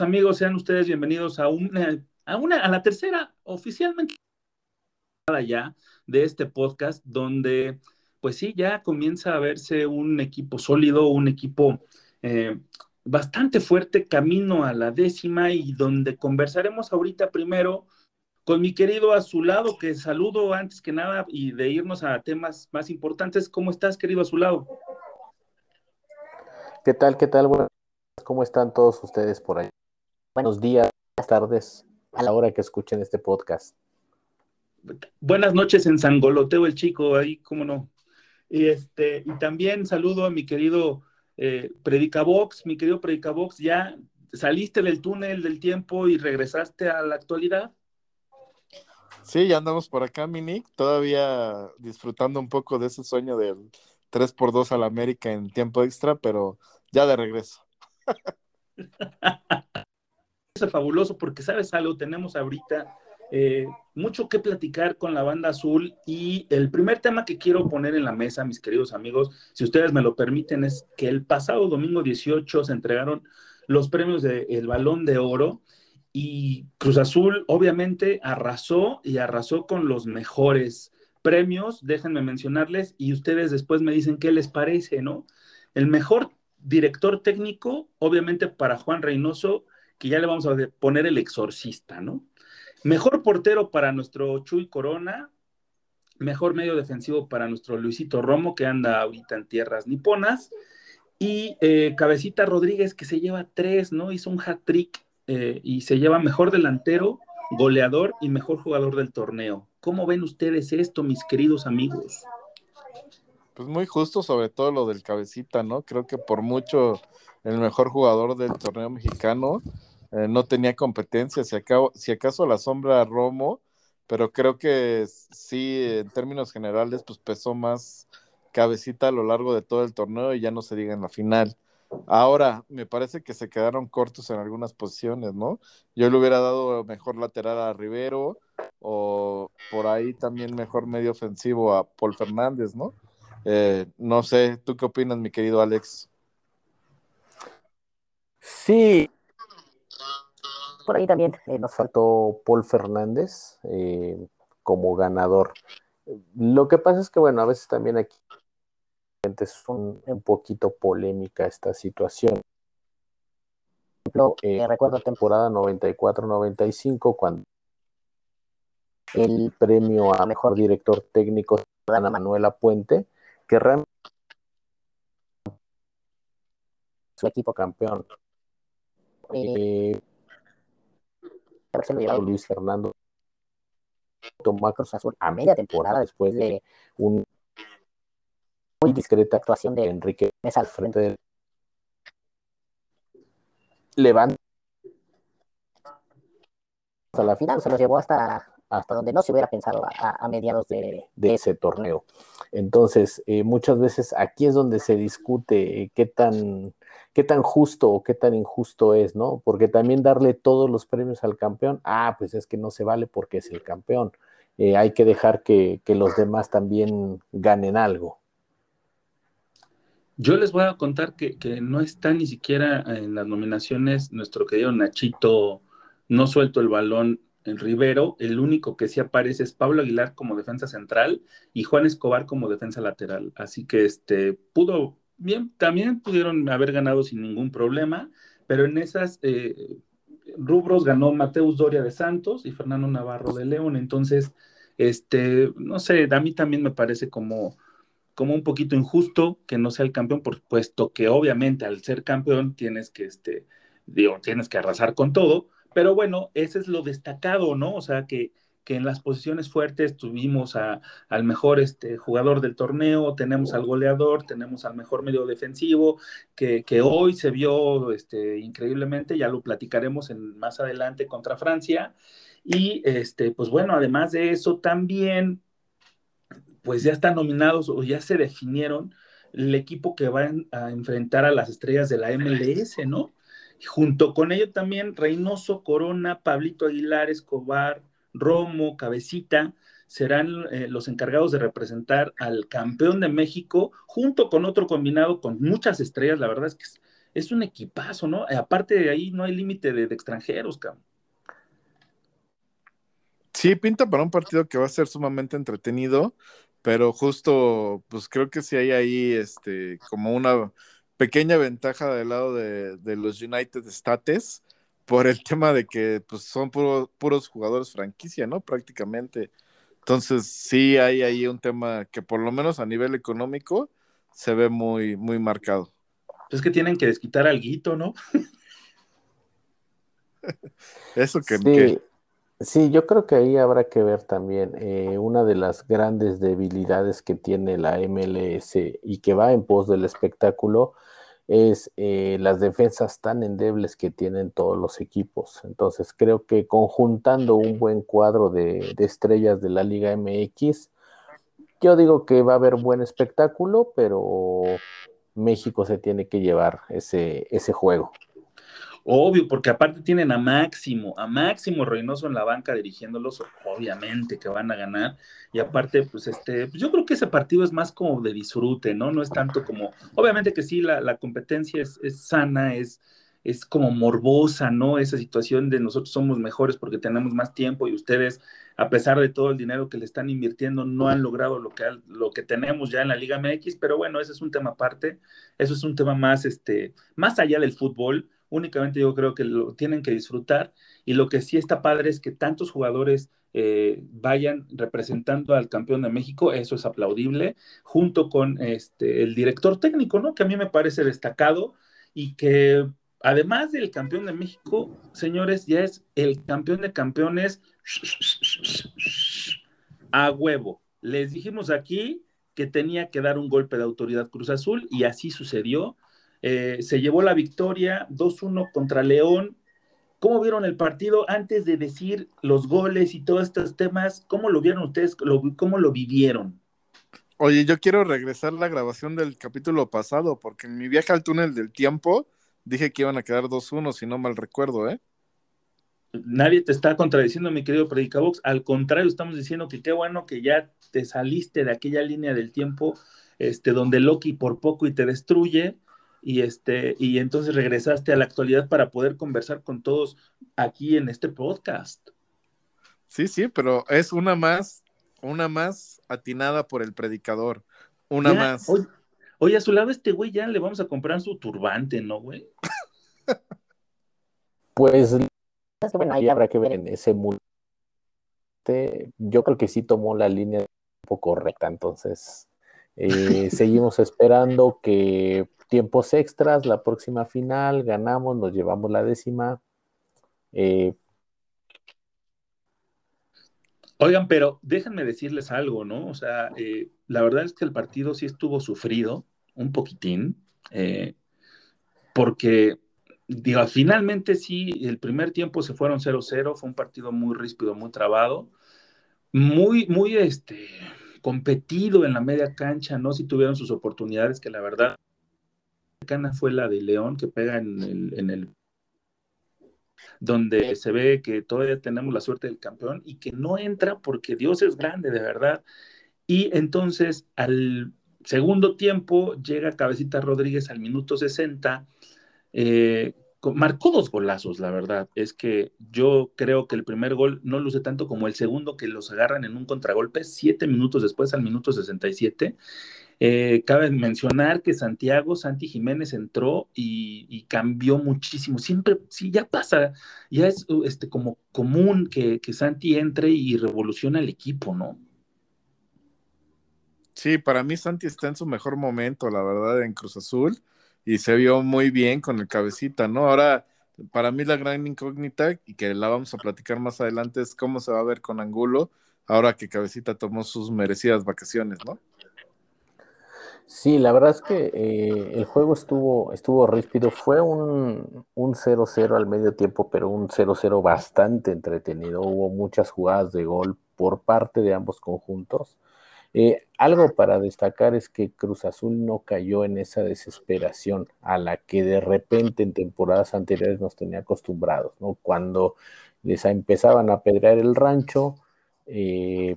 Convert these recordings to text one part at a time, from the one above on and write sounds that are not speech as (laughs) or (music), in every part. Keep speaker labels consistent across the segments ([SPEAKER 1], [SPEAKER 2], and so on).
[SPEAKER 1] Amigos, sean ustedes bienvenidos a una, a una, a la tercera oficialmente ya de este podcast, donde pues sí, ya comienza a verse un equipo sólido, un equipo eh, bastante fuerte, camino a la décima y donde conversaremos ahorita primero con mi querido Azulado, que saludo antes que nada y de irnos a temas más importantes. ¿Cómo estás, querido Azulado?
[SPEAKER 2] ¿Qué tal? ¿Qué tal? Bueno, ¿cómo están todos ustedes por ahí? Buenos días, buenas tardes, a la hora que escuchen este podcast.
[SPEAKER 1] Buenas noches en Sangoloteo el Chico, ahí, cómo no. Y, este, y también saludo a mi querido eh, Predicabox, mi querido Predicabox, ¿ya saliste del túnel del tiempo y regresaste a la actualidad?
[SPEAKER 3] Sí, ya andamos por acá, Minik, todavía disfrutando un poco de ese sueño del 3x2 al América en tiempo extra, pero ya de regreso. (laughs)
[SPEAKER 1] Fabuloso porque, ¿sabes algo? Tenemos ahorita eh, mucho que platicar con la banda azul y el primer tema que quiero poner en la mesa, mis queridos amigos, si ustedes me lo permiten, es que el pasado domingo 18 se entregaron los premios del Balón de Oro y Cruz Azul obviamente arrasó y arrasó con los mejores premios, déjenme mencionarles y ustedes después me dicen qué les parece, ¿no? El mejor director técnico, obviamente para Juan Reynoso, que ya le vamos a poner el exorcista, ¿no? Mejor portero para nuestro Chuy Corona, mejor medio defensivo para nuestro Luisito Romo, que anda ahorita en tierras niponas, y eh, Cabecita Rodríguez, que se lleva tres, ¿no? Hizo un hat-trick eh, y se lleva mejor delantero, goleador y mejor jugador del torneo. ¿Cómo ven ustedes esto, mis queridos amigos?
[SPEAKER 3] Pues muy justo, sobre todo lo del Cabecita, ¿no? Creo que por mucho el mejor jugador del torneo mexicano eh, no tenía competencia, si, si acaso la sombra Romo, pero creo que sí, en términos generales, pues pesó más cabecita a lo largo de todo el torneo y ya no se diga en la final. Ahora, me parece que se quedaron cortos en algunas posiciones, ¿no? Yo le hubiera dado mejor lateral a Rivero o por ahí también mejor medio ofensivo a Paul Fernández, ¿no? Eh, no sé, ¿tú qué opinas, mi querido Alex?
[SPEAKER 2] Sí, por ahí también eh, nos faltó Paul Fernández eh, como ganador. Lo que pasa es que, bueno, a veces también aquí es un, poquito polémica esta situación. Por ejemplo, eh, recuerdo temporada 94-95 cuando el premio a mejor director técnico a Manuela Puente, que realmente su equipo campeón. Eh, Luis Fernando tomó a Cruz Azul a media temporada después de una muy discreta actuación de Enrique Mesa al frente del Levante a la final se lo llevó hasta hasta donde no se hubiera pensado a, mediados de, ese torneo. Entonces, eh, muchas veces aquí es donde se discute eh, qué tan, qué tan justo o qué tan injusto es, ¿no? Porque también darle todos los premios al campeón, ah, pues es que no se vale porque es el campeón. Eh, hay que dejar que, los demás también ganen algo.
[SPEAKER 1] Yo les voy a contar que, que, no está ni siquiera en las nominaciones nuestro querido Nachito, no suelto el balón en Rivero, el único que sí aparece es Pablo Aguilar como defensa central y Juan Escobar como defensa lateral. Así que este pudo, bien, también pudieron haber ganado sin ningún problema, pero en esas eh, rubros ganó Mateus Doria de Santos y Fernando Navarro de León. Entonces, este, no sé, a mí también me parece como, como un poquito injusto que no sea el campeón, por, puesto que obviamente al ser campeón tienes que, este, digo, tienes que arrasar con todo pero bueno, ese es lo destacado, ¿no? O sea, que, que en las posiciones fuertes tuvimos al mejor este, jugador del torneo, tenemos al goleador, tenemos al mejor medio defensivo, que, hoy se vio este, increíblemente, ya lo platicaremos en, más adelante contra Francia. Y este, pues bueno, además de eso, también, pues ya están nominados o ya se definieron el equipo que va a enfrentar a las estrellas de la MLS, ¿no? Junto con ello también Reynoso, Corona, Pablito Aguilar, Escobar, Romo, Cabecita, serán eh, los encargados de representar al campeón de México junto con otro combinado con muchas estrellas. La verdad es que es un equipazo, ¿no? Aparte de ahí no hay límite de, extranjeros, cabrón.
[SPEAKER 3] Sí, pinta para un partido que va a ser sumamente entretenido, pero justo, pues creo que sí hay ahí, este, como una pequeña ventaja del lado de, de los United States por el tema de que pues, son puros jugadores franquicia, ¿no? Prácticamente. Entonces, sí hay ahí un tema que por lo menos a nivel económico se ve muy, muy marcado.
[SPEAKER 1] Es que tienen que desquitar al guito, ¿no? (laughs)
[SPEAKER 3] Eso que,
[SPEAKER 2] sí, sí, yo creo que ahí habrá que ver también eh, una de las grandes debilidades que tiene la MLS y que va en pos del espectáculo es eh, las defensas tan endebles que tienen todos los equipos. Entonces creo que conjuntando un buen cuadro de, estrellas de la Liga MX, yo digo que va a haber buen espectáculo, pero México se tiene que llevar ese, ese juego.
[SPEAKER 1] Obvio, porque aparte tienen a Máximo, a Máximo Reynoso en la banca dirigiéndolos, obviamente que van a ganar. Y aparte, pues este, pues yo creo que ese partido es más como de disfrute, ¿no? No es tanto como, obviamente que sí, la, competencia es, sana, es, es como morbosa, ¿no? Esa situación de nosotros somos mejores porque tenemos más tiempo y ustedes, a pesar de todo el dinero que le están invirtiendo, no han logrado lo que, lo que tenemos ya en la Liga MX, pero bueno, ese es un tema aparte, eso es un tema más, este, más allá del fútbol únicamente yo creo que lo tienen que disfrutar y lo que sí está padre es que tantos jugadores eh, vayan representando al campeón de México, eso es aplaudible, junto con este, el director técnico, ¿no? Que a mí me parece destacado y que además del campeón de México, señores, ya es el campeón de campeones a huevo. Les dijimos aquí que tenía que dar un golpe de autoridad Cruz Azul y así sucedió eh, se llevó la victoria 2-1 contra León. ¿Cómo vieron el partido antes de decir los goles y todos estos temas? ¿Cómo lo vieron ustedes? ¿Cómo lo vivieron?
[SPEAKER 3] Oye, yo quiero regresar la grabación del capítulo pasado, porque en mi viaje al túnel del tiempo dije que iban a quedar 2-1, si no mal recuerdo, ¿eh?
[SPEAKER 1] Nadie te está contradiciendo, mi querido Predicabox. Al contrario, estamos diciendo que qué bueno que ya te saliste de aquella línea del tiempo este, donde Loki por poco y te destruye y este y entonces regresaste a la actualidad para poder conversar con todos aquí en este podcast.
[SPEAKER 3] Sí, sí, pero es una más, una más atinada por el predicador, una más.
[SPEAKER 1] Oye, a su lado este güey ya le vamos a comprar su turbante, ¿no, güey?
[SPEAKER 2] pues bueno, ahí habrá que ver en ese mundo. Yo creo que sí tomó la línea un poco correcta, entonces eh, (laughs) seguimos esperando que tiempos extras, la próxima final, ganamos, nos llevamos la décima. Eh,
[SPEAKER 1] Oigan, pero déjenme decirles algo, ¿no? O sea, eh, la verdad es que el partido sí estuvo sufrido, un poquitín, porque, digo, finalmente sí, el primer tiempo se fueron 0-0, fue un partido muy ríspido, muy trabado, muy, muy, este, competido en la media cancha, ¿no? Si tuvieron sus oportunidades, que la verdad cercana fue la de León, que pega en el, donde se ve que todavía tenemos la suerte del campeón y que no entra porque Dios es grande, de verdad. Y entonces al segundo tiempo llega Cabecita Rodríguez al minuto 60, eh, marcó dos golazos, la verdad. Es que yo creo que el primer gol no luce tanto como el segundo, que los agarran en un contragolpe, siete minutos después, al minuto 67. Eh, cabe mencionar que Santiago, Santi Jiménez entró y, cambió muchísimo. Siempre, sí, ya pasa, ya es este, como común que, que Santi entre y revoluciona el equipo, ¿no?
[SPEAKER 3] Sí, para mí Santi está en su mejor momento, la verdad, en Cruz Azul y se vio muy bien con el cabecita, ¿no? Ahora, para mí la gran incógnita, y que la vamos a platicar más adelante, es cómo se va a ver con Angulo, ahora que cabecita tomó sus merecidas vacaciones, ¿no?
[SPEAKER 2] Sí, la verdad es que eh, el juego estuvo, estuvo ríspido. Fue un 0-0 al medio tiempo, pero un 0-0 bastante entretenido. Hubo muchas jugadas de gol por parte de ambos conjuntos. Eh, algo para destacar es que Cruz Azul no cayó en esa desesperación a la que de repente en temporadas anteriores nos tenía acostumbrados, ¿no? Cuando les empezaban a pedrear el rancho, eh,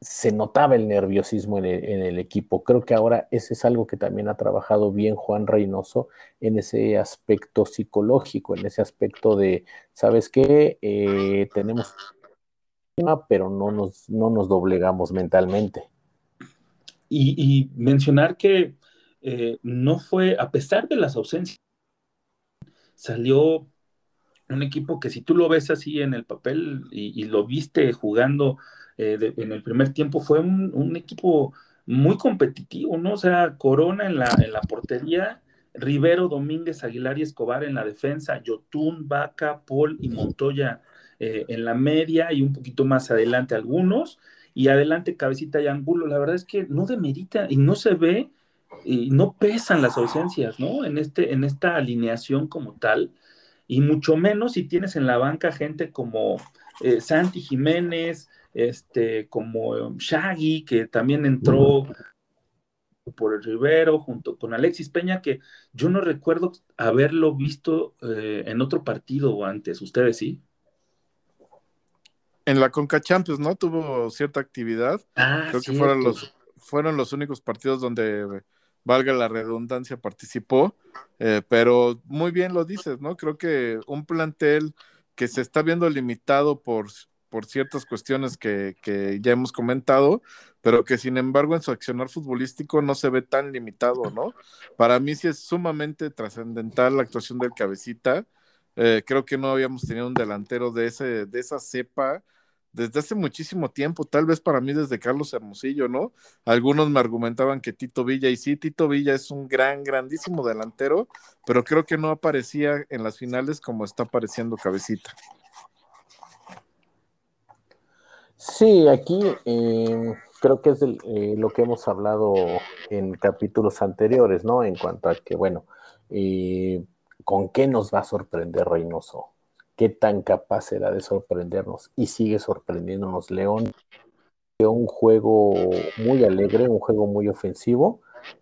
[SPEAKER 2] se notaba el nerviosismo en el, equipo. Creo que ahora ese es algo que también ha trabajado bien Juan Reynoso en ese aspecto psicológico, en ese aspecto de, ¿sabes qué? Eh, tenemos pero no nos, no nos doblegamos mentalmente.
[SPEAKER 1] Y, mencionar que eh, no fue, a pesar de las ausencias, salió un equipo que si tú lo ves así en el papel y, lo viste jugando eh, en el primer tiempo, fue un, equipo muy competitivo, ¿no? O sea, Corona en la, en la portería, Rivero, Domínguez, Aguilar y Escobar en la defensa, Yotun, Vaca, Paul y Montoya eh, en la media y un poquito más adelante algunos, y adelante Cabecita y Angulo. La verdad es que no demerita y no se ve y no pesan las ausencias, ¿no? En, este, en esta alineación como tal, y mucho menos si tienes en la banca gente como eh, Santi Jiménez, este, como Shaggy, que también entró por el Rivero, junto con Alexis Peña, que yo no recuerdo haberlo visto eh, en otro partido antes. ¿Ustedes sí?
[SPEAKER 3] en la Conca Champions, ¿no? Tuvo cierta actividad. Ah, Creo que fueron los, fueron los únicos partidos donde, valga la redundancia, participó. Eh, pero muy bien lo dices, ¿no? Creo que un plantel que se está viendo limitado por, por ciertas cuestiones que, que, ya hemos comentado, pero que sin embargo en su accionar futbolístico no se ve tan limitado, ¿no? Para mí sí es sumamente trascendental la actuación del cabecita. Eh, creo que no habíamos tenido un delantero de, ese, de esa cepa desde hace muchísimo tiempo, tal vez para mí desde Carlos Hermosillo, ¿no? Algunos me argumentaban que Tito Villa, y sí, Tito Villa es un gran, grandísimo delantero, pero creo que no aparecía en las finales como está apareciendo Cabecita.
[SPEAKER 2] Sí, aquí eh, creo que es eh, lo que hemos hablado en capítulos anteriores, ¿no? En cuanto a que, bueno, eh, ¿con qué nos va a sorprender Reynoso? qué tan capaz será de sorprendernos y sigue sorprendiéndonos León. Un juego muy alegre, un juego muy ofensivo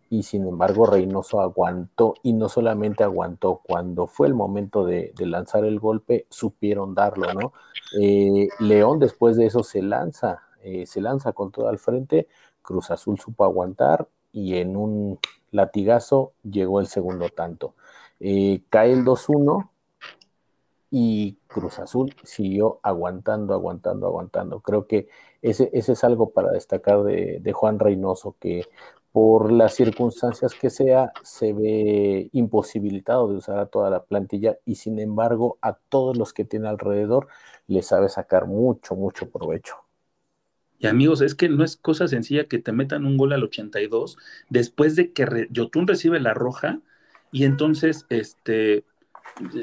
[SPEAKER 2] y sin embargo Reynoso aguantó y no solamente aguantó, cuando fue el momento de, lanzar el golpe supieron darlo, ¿no? Eh, León después de eso se lanza, eh, se lanza con todo al frente, Cruz Azul supo aguantar y en un latigazo llegó el segundo tanto. Eh, cae el 2-1 y Cruz Azul siguió aguantando, aguantando, aguantando. Creo que ese, ese es algo para destacar de, Juan Reynoso, que por las circunstancias que sea, se ve imposibilitado de usar a toda la plantilla y sin embargo a todos los que tiene alrededor le sabe sacar mucho, mucho provecho.
[SPEAKER 1] Y amigos, es que no es cosa sencilla que te metan un gol al 82 después de que Yotun recibe la roja y entonces este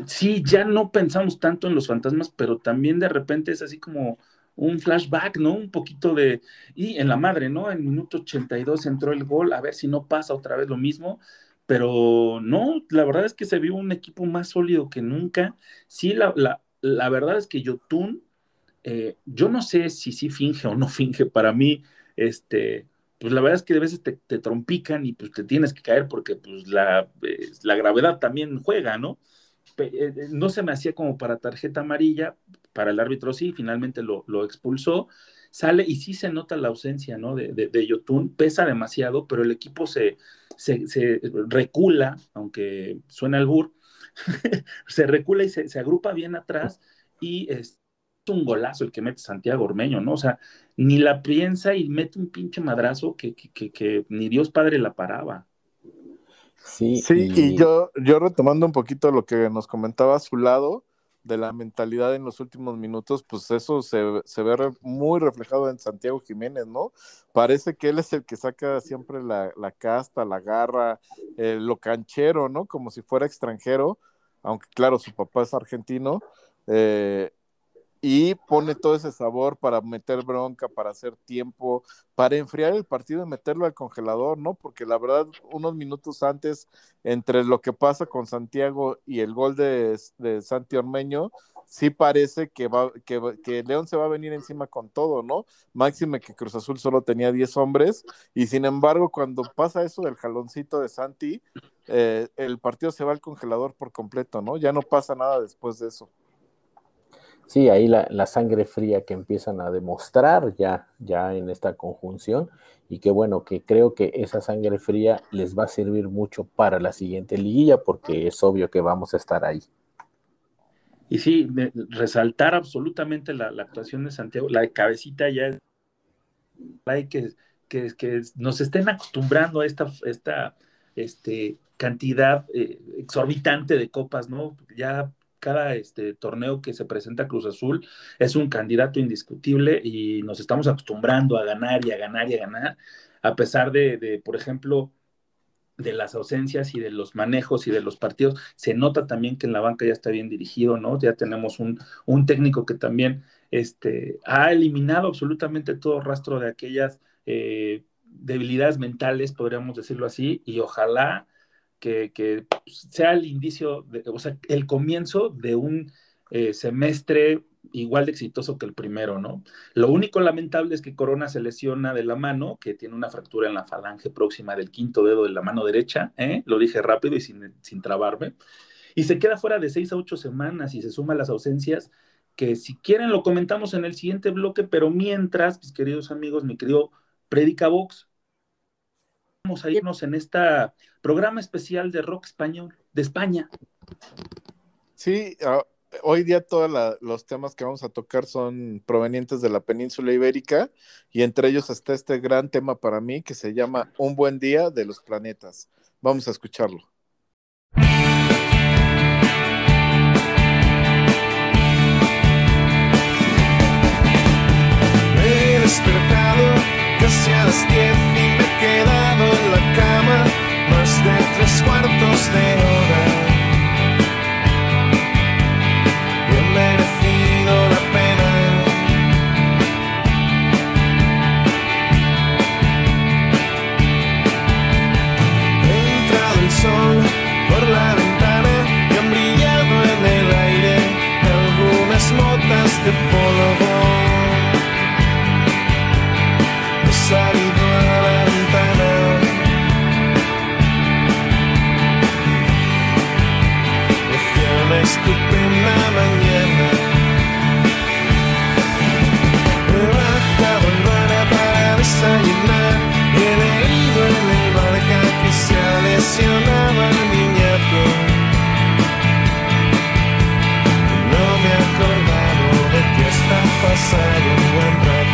[SPEAKER 1] sí, ya no pensamos tanto en los fantasmas, pero también de repente es así como un flashback, ¿no? Un poquito de, y en la madre, ¿no? En minuto 82 entró el gol, a ver si no pasa otra vez lo mismo, pero no, la verdad es que se vio un equipo más sólido que nunca. Sí, la, la, verdad es que Yotun, eh, yo no sé si sí finge o no finge, para mí, este, pues la verdad es que a veces te, trompican y pues te tienes que caer porque pues la, la gravedad también juega, ¿no? Eh, eh, no se me hacía como para tarjeta amarilla, para el árbitro sí, finalmente lo, expulsó, sale y sí se nota la ausencia, ¿no? De, de, Yotun, pesa demasiado, pero el equipo se, se, recula, aunque suena al bur, (laughs) se recula y se, agrupa bien atrás y es un golazo el que mete Santiago Ormeño, ¿no? O sea, ni la piensa y mete un pinche madrazo que, que, que ni Dios Padre la paraba.
[SPEAKER 3] Sí, sí y... yo, yo retomando un poquito lo que nos comentaba a su lado de la mentalidad en los últimos minutos, pues eso se, ve muy reflejado en Santiago Jiménez, ¿no? Parece que él es el que saca siempre la, casta, la garra, eh, lo canchero, ¿no? Como si fuera extranjero, aunque claro, su papá es argentino, eh, y pone todo ese sabor para meter bronca, para hacer tiempo, para enfriar el partido y meterlo al congelador, ¿no? Porque la verdad, unos minutos antes, entre lo que pasa con Santiago y el gol de, de Santi Ormeño, sí parece que, va, que, León se va a venir encima con todo, ¿no? Máxime que Cruz Azul solo tenía 10 hombres, y sin embargo, cuando pasa eso del jaloncito de Santi, eh, el partido se va al congelador por completo, ¿no? Ya no pasa nada después de eso.
[SPEAKER 2] Sí, ahí la, sangre fría que empiezan a demostrar ya, ya en esta conjunción y que bueno, que creo que esa sangre fría les va a servir mucho para la siguiente liguilla porque es obvio que vamos a estar ahí.
[SPEAKER 1] Y sí, resaltar absolutamente la, actuación de Santiago, la cabecita ya que, que nos estén acostumbrando a esta, esta este, cantidad eh, exorbitante de copas, ¿no? Ya cada este, torneo que se presenta Cruz Azul es un candidato indiscutible y nos estamos acostumbrando a ganar y a ganar y a ganar, a pesar de, por ejemplo, de las ausencias y de los manejos y de los partidos, se nota también que en la banca ya está bien dirigido, ¿no? Ya tenemos un, un técnico que también este, ha eliminado absolutamente todo rastro de aquellas eh, debilidades mentales, podríamos decirlo así, y ojalá que, sea el indicio, o sea, el comienzo de un eh, semestre igual de exitoso que el primero, ¿no? Lo único lamentable es que Corona se lesiona de la mano, que tiene una fractura en la falange próxima del quinto dedo de la mano derecha, ¿eh? lo dije rápido y sin, sin trabarme, y se queda fuera de seis a ocho semanas y se suma las ausencias que si quieren lo comentamos en el siguiente bloque, pero mientras, mis queridos amigos, mi querido Predica Vox, vamos a irnos en este programa especial de rock español de España.
[SPEAKER 3] Sí, ah, hoy día todos los temas que vamos a tocar son provenientes de la península ibérica y entre ellos está este gran tema para mí que se llama Un buen día de los planetas. Vamos a escucharlo.
[SPEAKER 4] he despertado casi a las y me he quedado en la más de tres cuartos de hora. Pasado un buen rato.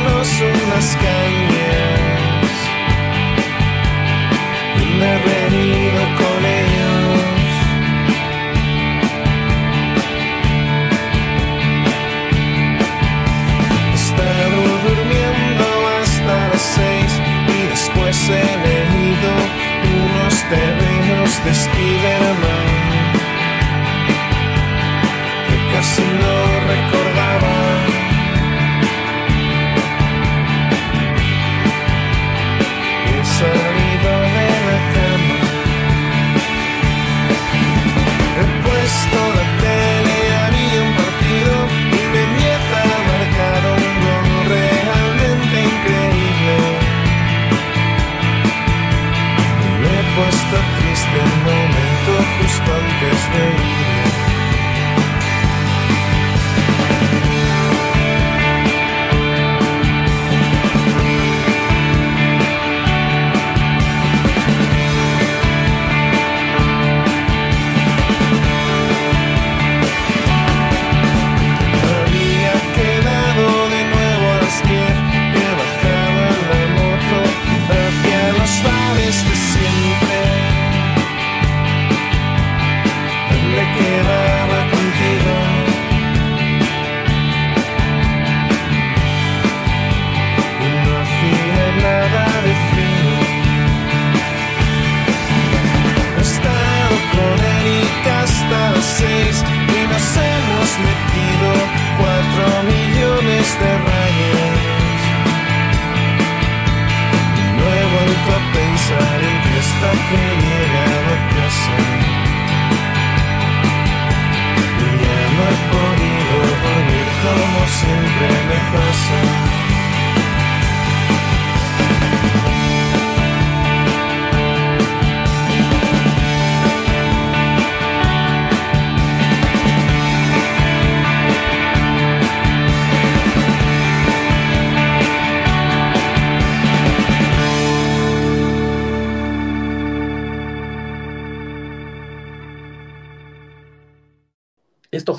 [SPEAKER 4] Tomarnos unas cañas. Y me he reído con ellos. He estado durmiendo hasta las seis y después he leído unos terrenos de Spiderman que casi no recordaba. He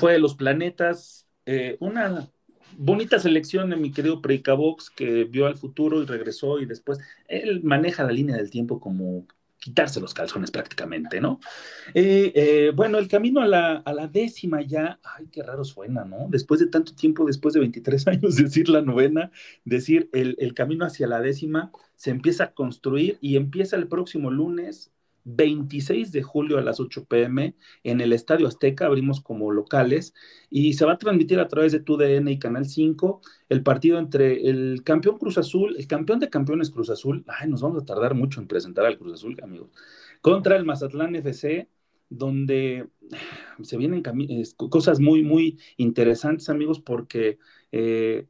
[SPEAKER 1] fue de los planetas, eh, una bonita selección de mi querido Precabox que vio al futuro y regresó y después él maneja la línea del tiempo como quitarse los calzones prácticamente, ¿no? Eh, eh, bueno, el camino a la, décima ya, ay, qué raro suena, ¿no? Después de tanto tiempo, después de 23 (laughs) años, decir la novena, decir el camino hacia la décima, se empieza a construir y empieza el próximo lunes 26 de julio a las 8 pm en el Estadio Azteca, abrimos como locales y se va a transmitir a través de TUDN y Canal 5 el partido entre el campeón Cruz Azul, el campeón de campeones Cruz Azul, ay, nos vamos a tardar mucho en presentar al Cruz Azul, amigos, contra el Mazatlán FC, donde se vienen cosas muy, muy interesantes, amigos, porque eh,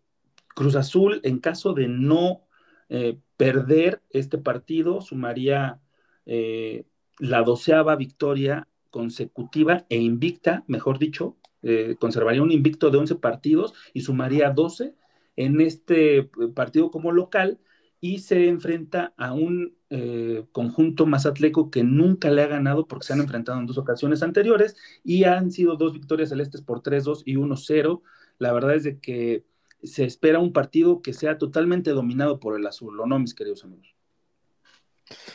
[SPEAKER 1] Cruz Azul, en caso de no eh, perder este partido, sumaría eh, la doceava victoria consecutiva e invicta, mejor dicho, eh, conservaría un invicto de 11 partidos y sumaría 12 en este eh, partido como local y se enfrenta a un conjunto mazatleco que nunca le ha ganado porque se han enfrentado en dos ocasiones anteriores y han sido dos victorias celestes por 3-2 y 1-0. La verdad es de que se espera un partido que sea totalmente dominado por el azul, ¿o no, mis queridos amigos?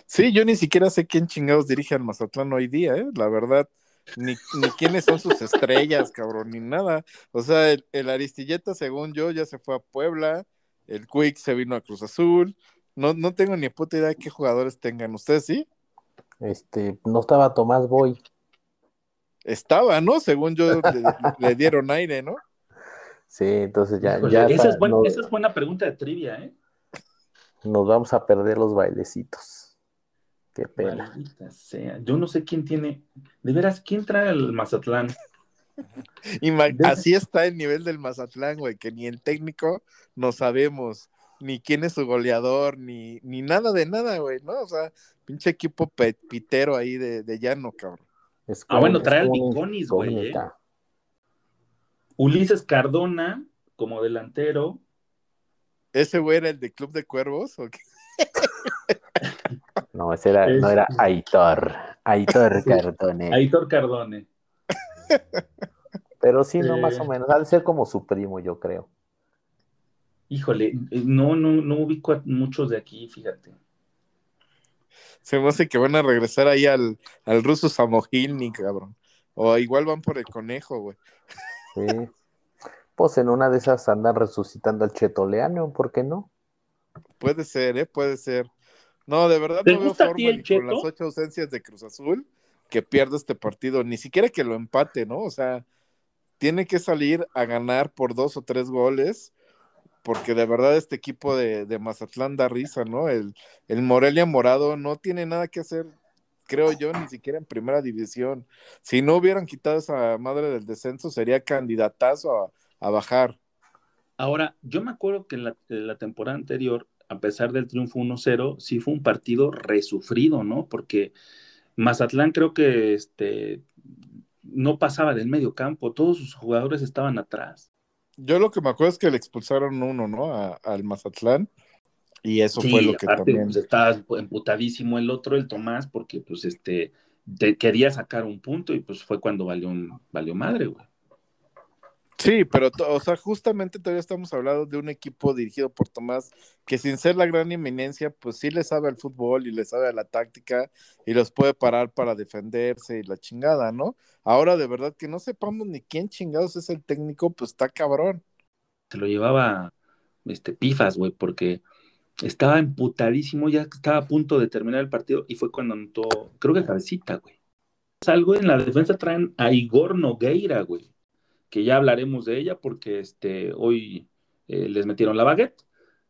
[SPEAKER 3] Sí, yo ni siquiera sé quién chingados dirige al Mazatlán hoy día, ¿eh? La verdad, ni, ni quiénes son sus estrellas, cabrón, ni nada. O sea, el, Aristilleta, según yo, ya se fue a Puebla, el Quick se vino a Cruz Azul. No, no tengo ni puta idea de qué jugadores tengan. ¿Ustedes sí?
[SPEAKER 2] Este, no estaba Tomás Boy.
[SPEAKER 3] Estaba, ¿no? Según yo, le, dieron aire, ¿no?
[SPEAKER 2] Sí, entonces ya.
[SPEAKER 1] ya esa, es esa es buena pregunta de trivia, ¿eh?
[SPEAKER 2] Nos vamos a perder los bailecitos. Qué pena.
[SPEAKER 1] Sea. Yo no sé quién tiene. De veras, ¿quién trae el Mazatlán? (laughs)
[SPEAKER 3] Y así está el nivel del Mazatlán, güey, que ni el técnico no sabemos, ni quién es su goleador, ni, ni nada de nada, güey, ¿no? O sea, pinche equipo pitero ahí de, de llano, cabrón.
[SPEAKER 1] ah, bueno, trae al Biconis, güey. ¿eh? Ulises Cardona como delantero.
[SPEAKER 3] ¿Ese güey era el de Club de Cuervos o qué?
[SPEAKER 2] No, ese era, no era Aitor. Aitor (laughs) Cardone.
[SPEAKER 1] Aitor Cardone.
[SPEAKER 2] Pero sí, no, más o menos. Ha de ser como su primo, yo creo.
[SPEAKER 1] Híjole, eh, no, no, no ubico a muchos de aquí, fíjate.
[SPEAKER 3] Se me hace que van a regresar ahí al, al ruso Samogilni, cabrón. O igual van por el conejo, güey.
[SPEAKER 2] Sí. Pues en una de esas andan resucitando al Chetoleano, ¿por qué no?
[SPEAKER 3] Puede ser, ¿eh? Puede ser. No, de verdad no veo forma ni con las ocho ausencias de Cruz Azul que pierda este partido, ni siquiera que lo empate, ¿no? O sea, tiene que salir a ganar por dos o tres goles, porque de verdad este equipo de, Mazatlán da risa, ¿no? El, el, Morelia Morado no tiene nada que hacer, creo yo, ni siquiera en primera división. Si no hubieran quitado esa madre del descenso, sería candidatazo a, bajar.
[SPEAKER 1] Ahora, yo me acuerdo que en la temporada anterior a pesar del triunfo 1-0, sí fue un partido resufrido, ¿no? Porque Mazatlán creo que este, no pasaba del medio campo, todos sus jugadores estaban atrás.
[SPEAKER 3] Yo lo que me acuerdo es que le expulsaron uno, ¿no? al Mazatlán. Y eso fue lo que también.
[SPEAKER 1] Pues, estaba emputadísimo el otro, el Tomás, porque pues este quería sacar un punto y pues fue cuando valió, valió madre, güey.
[SPEAKER 3] Sí, pero, o sea, justamente todavía estamos hablando de un equipo dirigido por Tomás que sin ser la gran eminencia, pues sí le sabe al fútbol y le sabe a la táctica y los puede parar para defenderse y la chingada, ¿no? Ahora de verdad que no sepamos ni quién chingados es el técnico, pues está cabrón.
[SPEAKER 1] Se lo llevaba este pifas, güey, porque estaba emputadísimo, ya estaba a punto de terminar el partido y fue cuando anotó, creo que cabecita, güey. Algo en la defensa traen a Igor Nogueira, güey que ya hablaremos de ella porque este, hoy eh, les metieron la baguette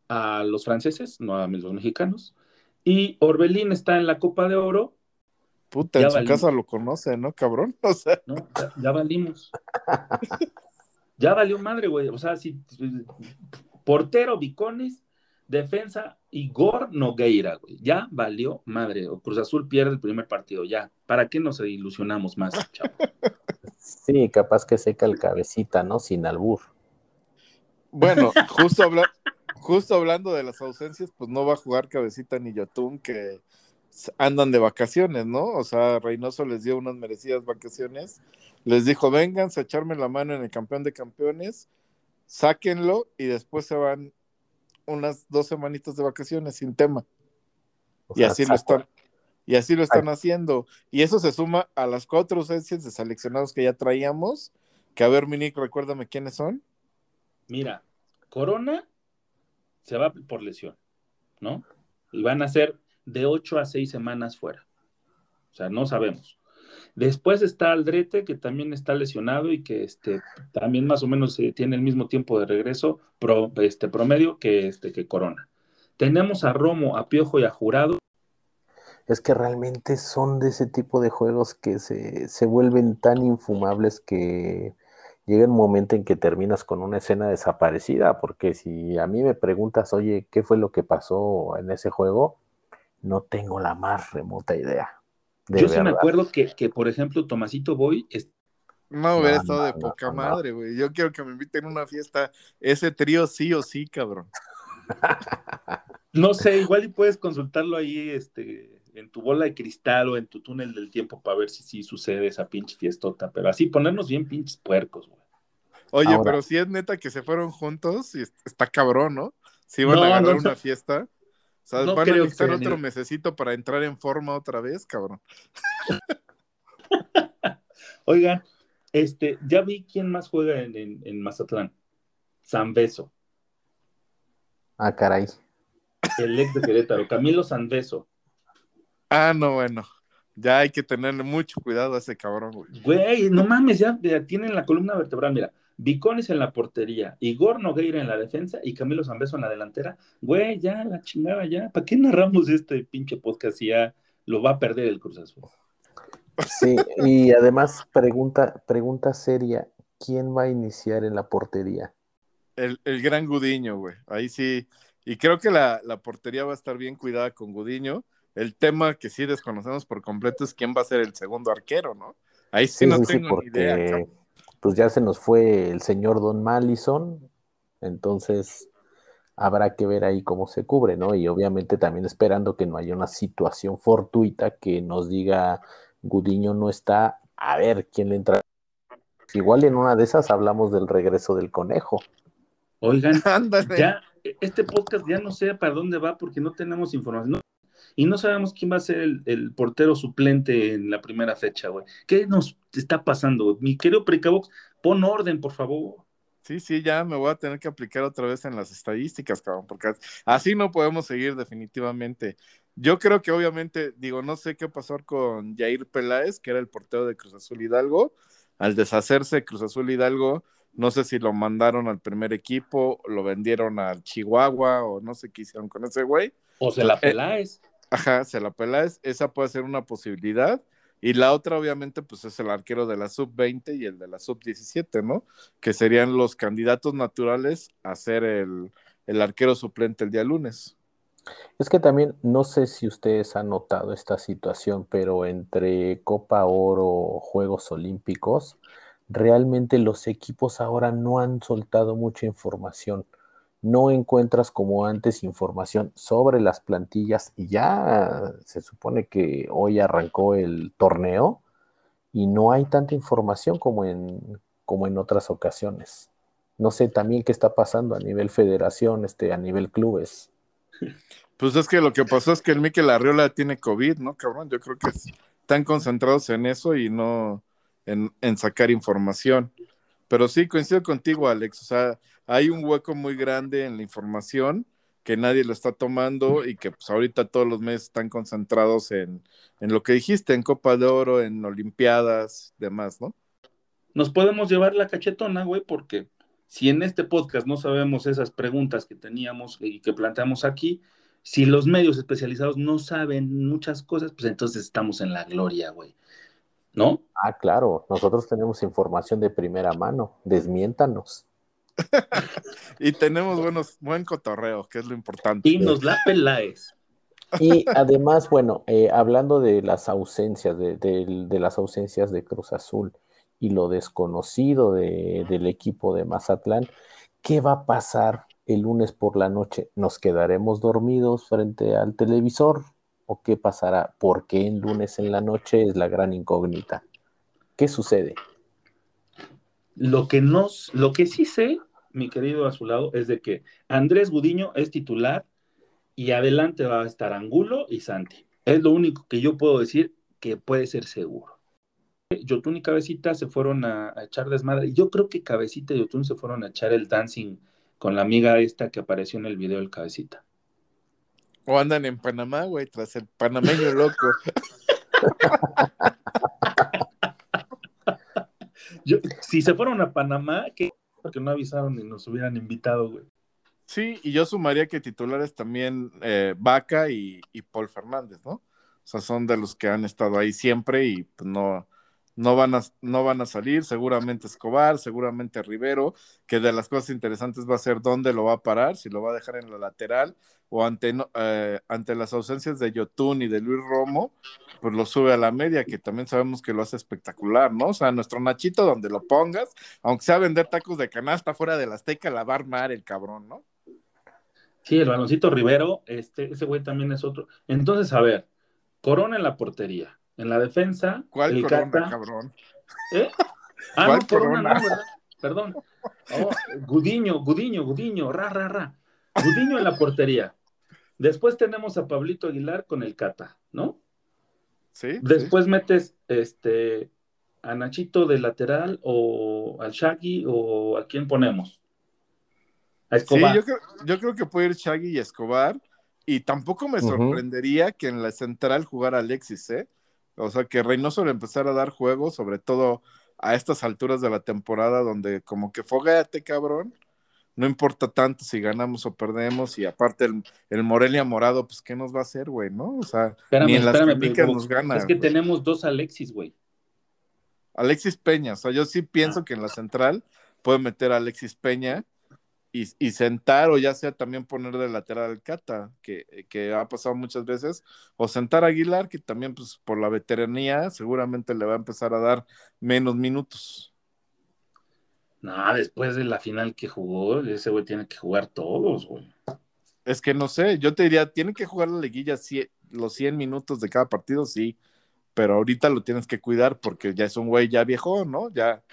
[SPEAKER 1] a los franceses, no a los mexicanos. Y Orbelín está en la Copa de Oro.
[SPEAKER 3] Puta, en su casa lo conoce, ¿no, cabrón? (laughs) O sea.
[SPEAKER 1] No, ya, valimos. ya valió madre, güey. O sea, si portero Bicones, defensa Igor Nogueira, güey. Ya valió madre. O Cruz Azul pierde el primer partido, ya. ¿Para qué nos ilusionamos más, (laughs) chavo?
[SPEAKER 2] Sí, capaz que seca el cabecita, ¿no? Sin albur.
[SPEAKER 3] Bueno, (laughs) justo, justo hablando de las ausencias, pues no va a jugar cabecita ni Yotun, que andan de vacaciones, ¿no? O sea, Reynoso les dio unas merecidas vacaciones, les dijo, vengan a echarme la mano en el campeón de campeones, sáquenlo y después se van unas dos semanitas de vacaciones sin tema. y así lo están, y así lo están haciendo. Y eso se suma a las cuatro ausencias de seleccionados que ya traíamos. Que a ver, Minic, recuérdame quiénes son.
[SPEAKER 1] Mira, Corona se va por lesión, ¿no? Y van a ser de ocho a seis semanas fuera. O sea, no sabemos. Después está Aldrete, que también está lesionado y que este, también más o menos eh, tiene el mismo tiempo de regreso este, promedio que, este, que Corona. Tenemos a Romo, a Piojo y a Jurado.
[SPEAKER 2] Es que realmente son de ese tipo de juegos que se, se vuelven tan infumables que llega un momento en que terminas con una escena desaparecida, porque si a mí me preguntas, oye, ¿qué fue lo que pasó en ese juego? No tengo la más remota idea.
[SPEAKER 1] Yo sí me acuerdo que, que, por ejemplo, Tomasito Boy.
[SPEAKER 3] No, hubiera estado de poca madre, güey. Yo quiero que me inviten a una fiesta. Ese trío sí o sí, cabrón. (laughs)
[SPEAKER 1] no sé, igual y puedes consultarlo ahí, este, en tu bola de cristal o en tu túnel del tiempo para ver si sí sucede esa pinche fiestota. Pero así ponernos bien pinches puercos, güey.
[SPEAKER 3] Oye, pero si es neta que se fueron juntos, y está cabrón, ¿no? Si van a agarrar una fiesta. O sea, van a necesitar otro mesecito para entrar en forma otra vez, cabrón. (laughs)
[SPEAKER 1] Oigan, este, ya vi quién más juega en, en, en Mazatlán. Beso.
[SPEAKER 2] Ah, caray.
[SPEAKER 1] El ex de Querétaro, Camilo Sanbeso.
[SPEAKER 3] Ah, no, bueno. Ya hay que tenerle mucho cuidado a ese cabrón, güey.
[SPEAKER 1] Güey, no mames, ya, ya tienen la columna vertebral. Mira, Vicones en la portería, Igor Nogueira en la defensa y Camilo Zambeso en la delantera. Güey, ya, la chingada, ya. ¿Para qué narramos este pinche podcast si ya lo va a perder el Cruz Azul?
[SPEAKER 2] Sí, y además, pregunta, pregunta seria: ¿quién va a iniciar en la portería?
[SPEAKER 3] El, gran Gudiño, güey. Ahí sí. Y creo que la, portería va a estar bien cuidada con Gudiño. El tema que sí desconocemos por completo es quién va a ser el segundo arquero, ¿no? Ahí sí, no tengo ni idea
[SPEAKER 2] pues ya se nos fue el señor Don Malison, entonces habrá que ver ahí cómo se cubre, ¿no? Y obviamente también esperando que no haya una situación fortuita que nos diga Gudiño no está, a ver quién le entra. Igual en una de esas hablamos del regreso del conejo.
[SPEAKER 1] Oigan, (laughs) ya este podcast ya no sé para dónde va porque no tenemos información y no sabemos quién va a ser el, portero suplente en la primera fecha, güey. ¿Qué nos está pasando? Mi querido Precavox, pon orden, por favor.
[SPEAKER 3] Sí, sí, ya me voy a tener que aplicar otra vez en las estadísticas, cabrón, porque así no podemos seguir definitivamente. Yo creo que obviamente, digo, no sé qué pasó con Jair Peláez, que era el portero de Cruz Azul Hidalgo. Al deshacerse Cruz Azul Hidalgo, no sé si lo mandaron al primer equipo, lo vendieron al Chihuahua o no sé qué hicieron con ese güey.
[SPEAKER 1] O se la eh, Peláez.
[SPEAKER 3] Ajá, se la Peláez, esa puede ser una posibilidad. Y la otra, obviamente, pues es el arquero de la sub-20 y el de la sub-17, ¿no? Que serían los candidatos naturales a ser el, el, arquero suplente el día lunes.
[SPEAKER 2] Es que también, no sé si ustedes han notado esta situación, pero entre Copa Oro, Juegos Olímpicos, realmente los equipos ahora no han soltado mucha información no encuentras como antes información sobre las plantillas y ya se supone que hoy arrancó el torneo y no hay tanta información como en, como en otras ocasiones. No sé también qué está pasando a nivel federación, este, a nivel clubes.
[SPEAKER 3] Pues es que lo que pasó es que el Mikel Arriola tiene COVID, ¿no, cabrón? Yo creo que están concentrados en eso y no en, en sacar información. Pero sí, coincido contigo, Alex. O sea, hay un hueco muy grande en la información que nadie lo está tomando y que pues ahorita todos los meses están concentrados en, en lo que dijiste, en Copa de Oro, en Olimpiadas, demás, ¿no?
[SPEAKER 1] Nos podemos llevar la cachetona, güey, porque si en este podcast no sabemos esas preguntas que teníamos y que planteamos aquí, si los medios especializados no saben muchas cosas, pues entonces estamos en la gloria, güey. ¿No?
[SPEAKER 2] Ah, claro, nosotros tenemos información de primera mano, desmiéntanos. (laughs)
[SPEAKER 3] y tenemos buenos, buen cotorreo, que es lo importante.
[SPEAKER 1] Y nos la peláis.
[SPEAKER 2] Y además, bueno, eh, hablando de las ausencias, de, las ausencias de Cruz Azul y lo desconocido del equipo de Mazatlán, ¿qué va a pasar el lunes por la noche? ¿Nos quedaremos dormidos frente al televisor? O qué pasará? ¿Por qué en lunes en la noche es la gran incógnita? ¿Qué sucede?
[SPEAKER 1] Lo que, nos, lo que sí sé, mi querido a su lado, es de que Andrés Gudiño es titular y adelante va a estar Angulo y Santi. Es lo único que yo puedo decir que puede ser seguro. Yotun y Cabecita se fueron a, echar desmadre. Yo creo que Cabecita y Yotun se fueron a echar el dancing con la amiga esta que apareció en el video del Cabecita.
[SPEAKER 3] O andan en Panamá, güey, tras el panameño loco.
[SPEAKER 1] si se fueron a Panamá, ¿qué? Porque no avisaron y nos hubieran invitado, güey.
[SPEAKER 3] Sí, y yo sumaría que titulares también eh, Vaca y, y Paul Fernández, ¿no? O sea, son de los que han estado ahí siempre y pues, no, no, van a, no van a salir. Seguramente Escobar, seguramente Rivero, que de las cosas interesantes va a ser dónde lo va a parar, si lo va a dejar en la lateral o ante, eh, ante las ausencias de Yotun y de Luis Romo, pues lo sube a la media, que también sabemos que lo hace espectacular, ¿no? O sea, nuestro Nachito, donde lo pongas, aunque sea vender tacos de canasta fuera de la Azteca, la va a armar el cabrón, ¿no?
[SPEAKER 1] Sí, el baloncito Rivero, este, ese güey también es otro. Entonces, a ver, Corona en la portería. En la defensa.
[SPEAKER 3] ¿Cuál el Corona, cabrón?
[SPEAKER 1] ¿Eh? Ah, no, Corona, no, ¿verdad? Perdón. Oh, Gudiño, Gudiño, Gudiño, ra, ra, ra. Gudiño en la portería. Después tenemos a Pablito Aguilar con el Cata, ¿no?
[SPEAKER 3] Sí.
[SPEAKER 1] Después metes este a Nachito de lateral o al Shaggy o a quién ponemos.
[SPEAKER 3] A Escobar. Sí, yo creo, yo creo que puede ir Shaggy y Escobar. Y tampoco me sorprendería que en la central jugara Alexis, ¿eh? O sea, que Reynoso le empezara a dar juego, sobre todo a estas alturas de la temporada, donde como que fogueate, cabrón. No importa tanto si ganamos o perdemos, y aparte el, el Morelia morado, pues, ¿qué nos va a hacer, güey? ¿No? O sea, ni en las críticas nos gana.
[SPEAKER 1] Es que tenemos dos Alexis, güey.
[SPEAKER 3] Alexis Peña, o sea, yo sí pienso ah. que en la central puede meter a Alexis Peña y, sentar o ya sea también poner de lateral al Cata, que, que, ha pasado muchas veces, o sentar a Aguilar, que también pues por la veteranía seguramente le va a empezar a dar menos minutos.
[SPEAKER 1] No, después de la final que jugó, ese güey tiene que jugar todos, güey.
[SPEAKER 3] Es que no sé, yo te diría, tiene que jugar la liguilla los 100 minutos de cada partido, sí, pero ahorita lo tienes que cuidar porque ya es un güey ya viejo, ¿no? Ya,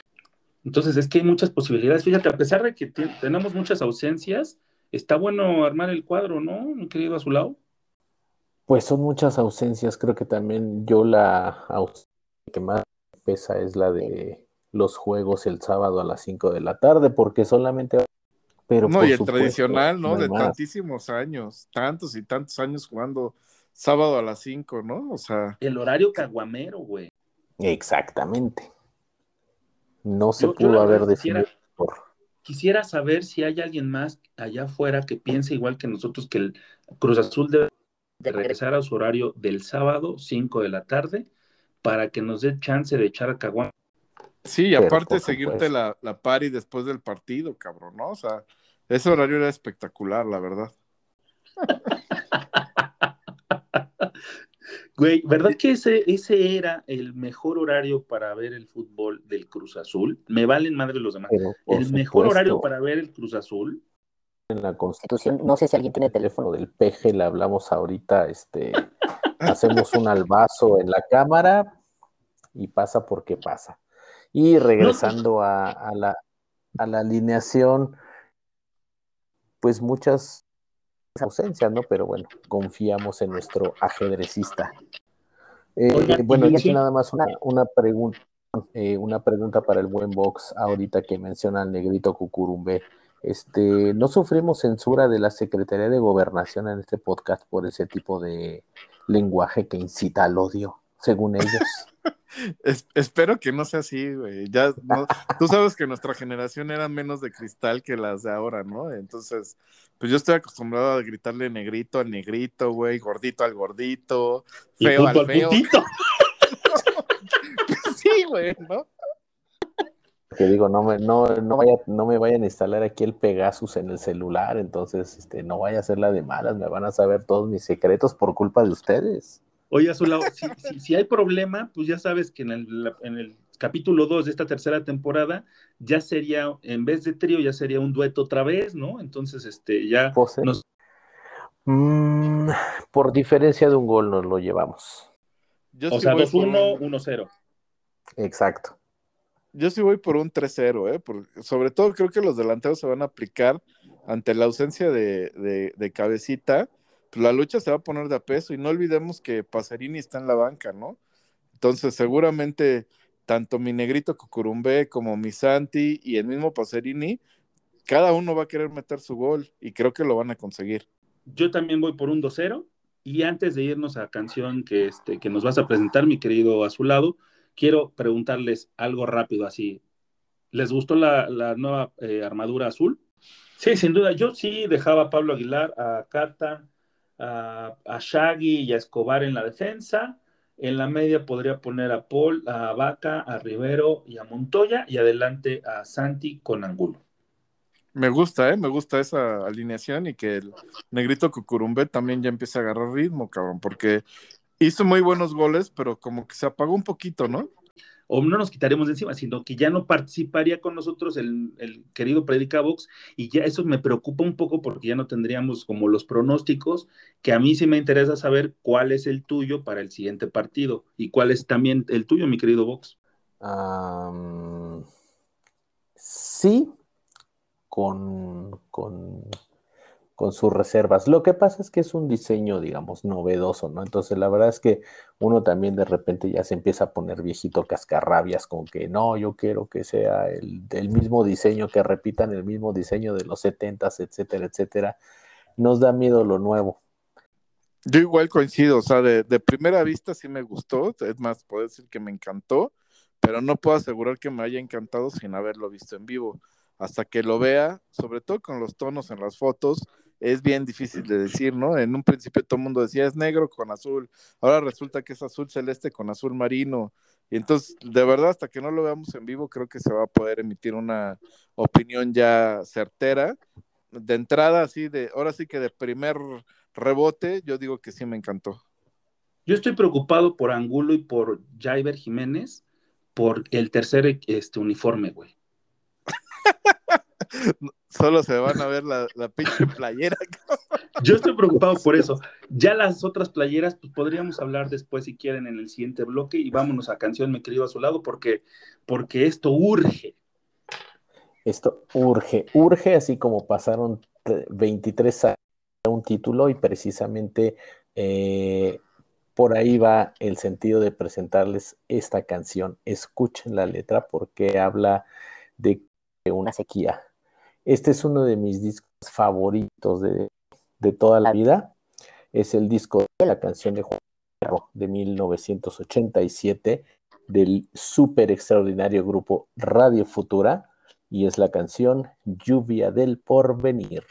[SPEAKER 1] entonces es que hay muchas posibilidades. Fíjate, a pesar de que tenemos muchas ausencias, está bueno armar el cuadro, ¿no, mi querido Azulao?
[SPEAKER 2] Pues son muchas ausencias. Creo que también yo la ausencia que más pesa es la de los juegos el sábado a las 5 de la tarde, porque solamente...
[SPEAKER 3] Pero no, y el tradicional, ¿no? de tantísimos años, tantos y tantos años jugando sábado a las 5, ¿no? O sea...
[SPEAKER 1] El horario caguamero, güey.
[SPEAKER 2] Exactamente. No se pudo haber definido
[SPEAKER 1] Quisiera saber si hay alguien más allá afuera que piense igual que nosotros que el Cruz Azul debe regresar a su horario del sábado, 5 de la tarde, para que nos dé chance de echar a caguán.
[SPEAKER 3] Sí, y aparte seguirte la, la pari después del partido, cabrón, ¿no? O sea, ese horario era espectacular, la verdad. (laughs)
[SPEAKER 1] Güey, ¿verdad que ese, ese era el mejor horario para ver el fútbol del Cruz Azul? Me valen madre los demás. el mejor horario para ver el Cruz Azul.
[SPEAKER 2] En la Constitución, no sé si alguien tiene teléfono del peje, le hablamos ahorita, este, (laughs) hacemos un albazo en la cámara y pasa porque pasa. Y regresando a, a, la, a la alineación, pues muchas ausencia, ¿no? Pero bueno, confiamos en nuestro ajedrecista. Eh, bueno, aquí nada más una, pregunta, eh, una pregunta para el buen box ahorita que menciona el negrito Cucurumbe. Este, ¿no sufrimos censura de la Secretaría de Gobernación en este podcast por ese tipo de lenguaje que incita al odio, según ellos? (laughs)
[SPEAKER 3] espero que no sea así, güey. Ya, tú sabes que nuestra generación era menos de cristal que las de ahora, ¿no? Entonces, pues yo estoy acostumbrado a gritarle negrito al negrito, güey, gordito al gordito, feo al feo. (laughs) sí, güey, ¿no?
[SPEAKER 2] Que digo, no me, no, no, vaya, no me vayan a instalar aquí el Pegasus en el celular, entonces este, no vaya a ser la de malas, me van a saber todos mis secretos por culpa de ustedes.
[SPEAKER 1] Oye, a su lado, si, si, hay problema, pues ya sabes que en el, en el capítulo 2 de esta tercera temporada ya sería, en vez de trío, ya sería un dueto otra vez, ¿no? Entonces, este, ya nos...
[SPEAKER 2] Mm, por diferencia de un gol nos lo llevamos.
[SPEAKER 1] Yo o sea, 2-1, 1-0.
[SPEAKER 2] Exacto.
[SPEAKER 3] Yo sí voy por un 3-0, ¿eh? sobre todo creo que los delanteros se van a aplicar ante la ausencia de, de, cabecita. La lucha se va a poner de a peso y no olvidemos que Pacerini está en la banca, ¿no? Entonces, seguramente tanto mi negrito Cucurumbé como mi Santi y el mismo Pacerini, cada uno va a querer meter su gol y creo que lo van a conseguir.
[SPEAKER 1] Yo también voy por un 2-0 y antes de irnos a la canción que, este, que nos vas a presentar, mi querido Azulado, quiero preguntarles algo rápido así. ¿Les gustó la, nueva eh, armadura azul? Sí, sin duda. Yo sí dejaba a Pablo Aguilar, a Cata, a, Shaggy y a Escobar en la defensa. En la media podría poner a Paul, a Vaca, a Rivero y a Montoya. Y adelante a Santi con Angulo.
[SPEAKER 3] Me gusta, ¿eh? Me gusta esa alineación y que el negrito Cucurumbé también ya empieza a agarrar ritmo, cabrón, porque hizo muy buenos goles, pero como que se apagó un poquito, ¿no?
[SPEAKER 1] O no nos quitaremos de encima, sino que ya no participaría con nosotros el, el querido Predicabox, y ya eso me preocupa un poco porque ya no tendríamos como los pronósticos, que a mí sí me interesa saber cuál es el tuyo para el siguiente partido y cuál es también el tuyo, mi querido Box.
[SPEAKER 2] sí, con, con con sus reservas. Lo que pasa es que es un diseño, digamos, novedoso, ¿no? Entonces, la verdad es que uno también de repente ya se empieza a poner viejito cascarrabias, con que no, yo quiero que sea el, mismo diseño, que repitan el mismo diseño de los setentas, etcétera, etcétera. Nos da miedo lo nuevo.
[SPEAKER 3] Yo igual coincido, o sea, de, de primera vista sí me gustó, es más, puedo decir que me encantó, pero no puedo asegurar que me haya encantado sin haberlo visto en vivo. Hasta que lo vea, sobre todo con los tonos en las fotos, es bien difícil de decir, ¿no? En un principio todo el mundo decía es negro con azul, ahora resulta que es azul celeste con azul marino. Y entonces, de verdad, hasta que no lo veamos en vivo, creo que se va a poder emitir una opinión ya certera. De entrada, así de, ahora sí que de primer rebote, yo digo que sí me encantó.
[SPEAKER 1] Yo estoy preocupado por Angulo y por Jaiber Jiménez por el tercer este, uniforme, güey.
[SPEAKER 3] Solo se van a ver la, pinche playera.
[SPEAKER 1] Yo estoy preocupado por eso. Ya las otras playeras, pues podríamos hablar después si quieren en el siguiente bloque y vámonos a canción, mi querido a su lado, porque, porque esto urge.
[SPEAKER 2] Esto urge, urge así como pasaron 23 años a un título y precisamente eh, por ahí va el sentido de presentarles esta canción. Escuchen la letra porque habla de una sequía este es uno de mis discos favoritos de, toda la vida. Es el disco de la canción de Juan de 1987 del súper extraordinario grupo Radio Futura y es la canción Lluvia del Porvenir.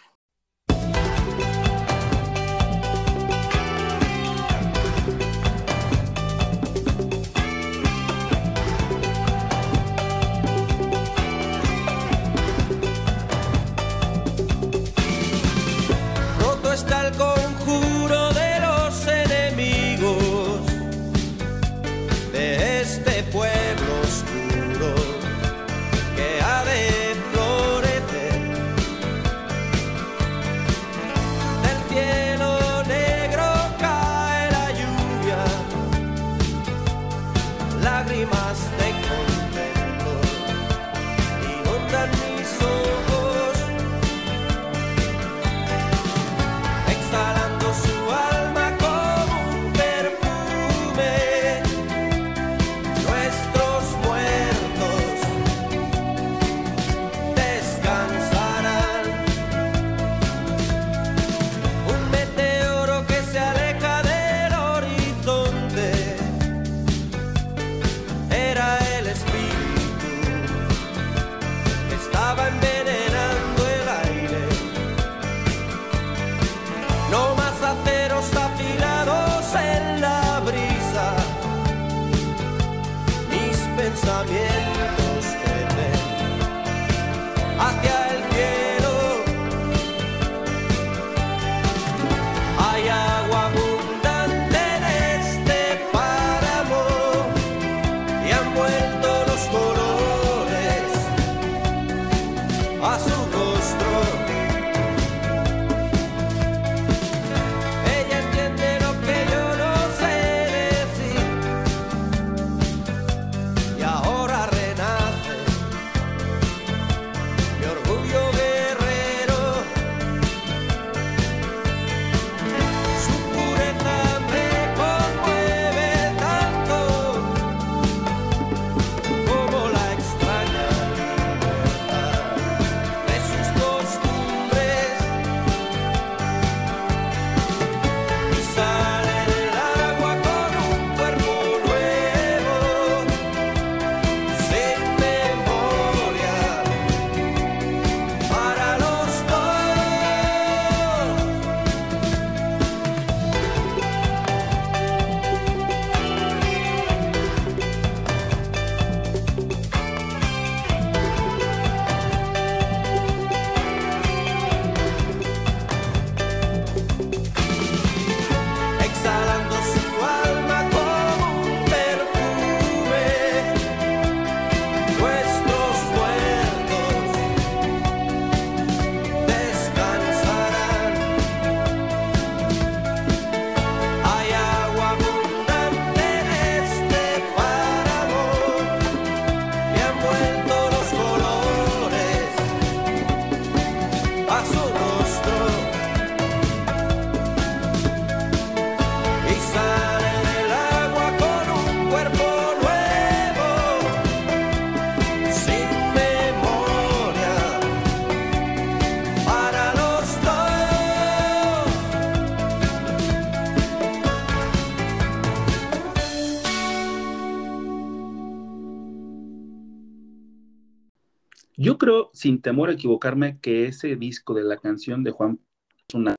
[SPEAKER 4] Sin
[SPEAKER 1] temor a equivocarme, que ese disco de la canción de Juan es una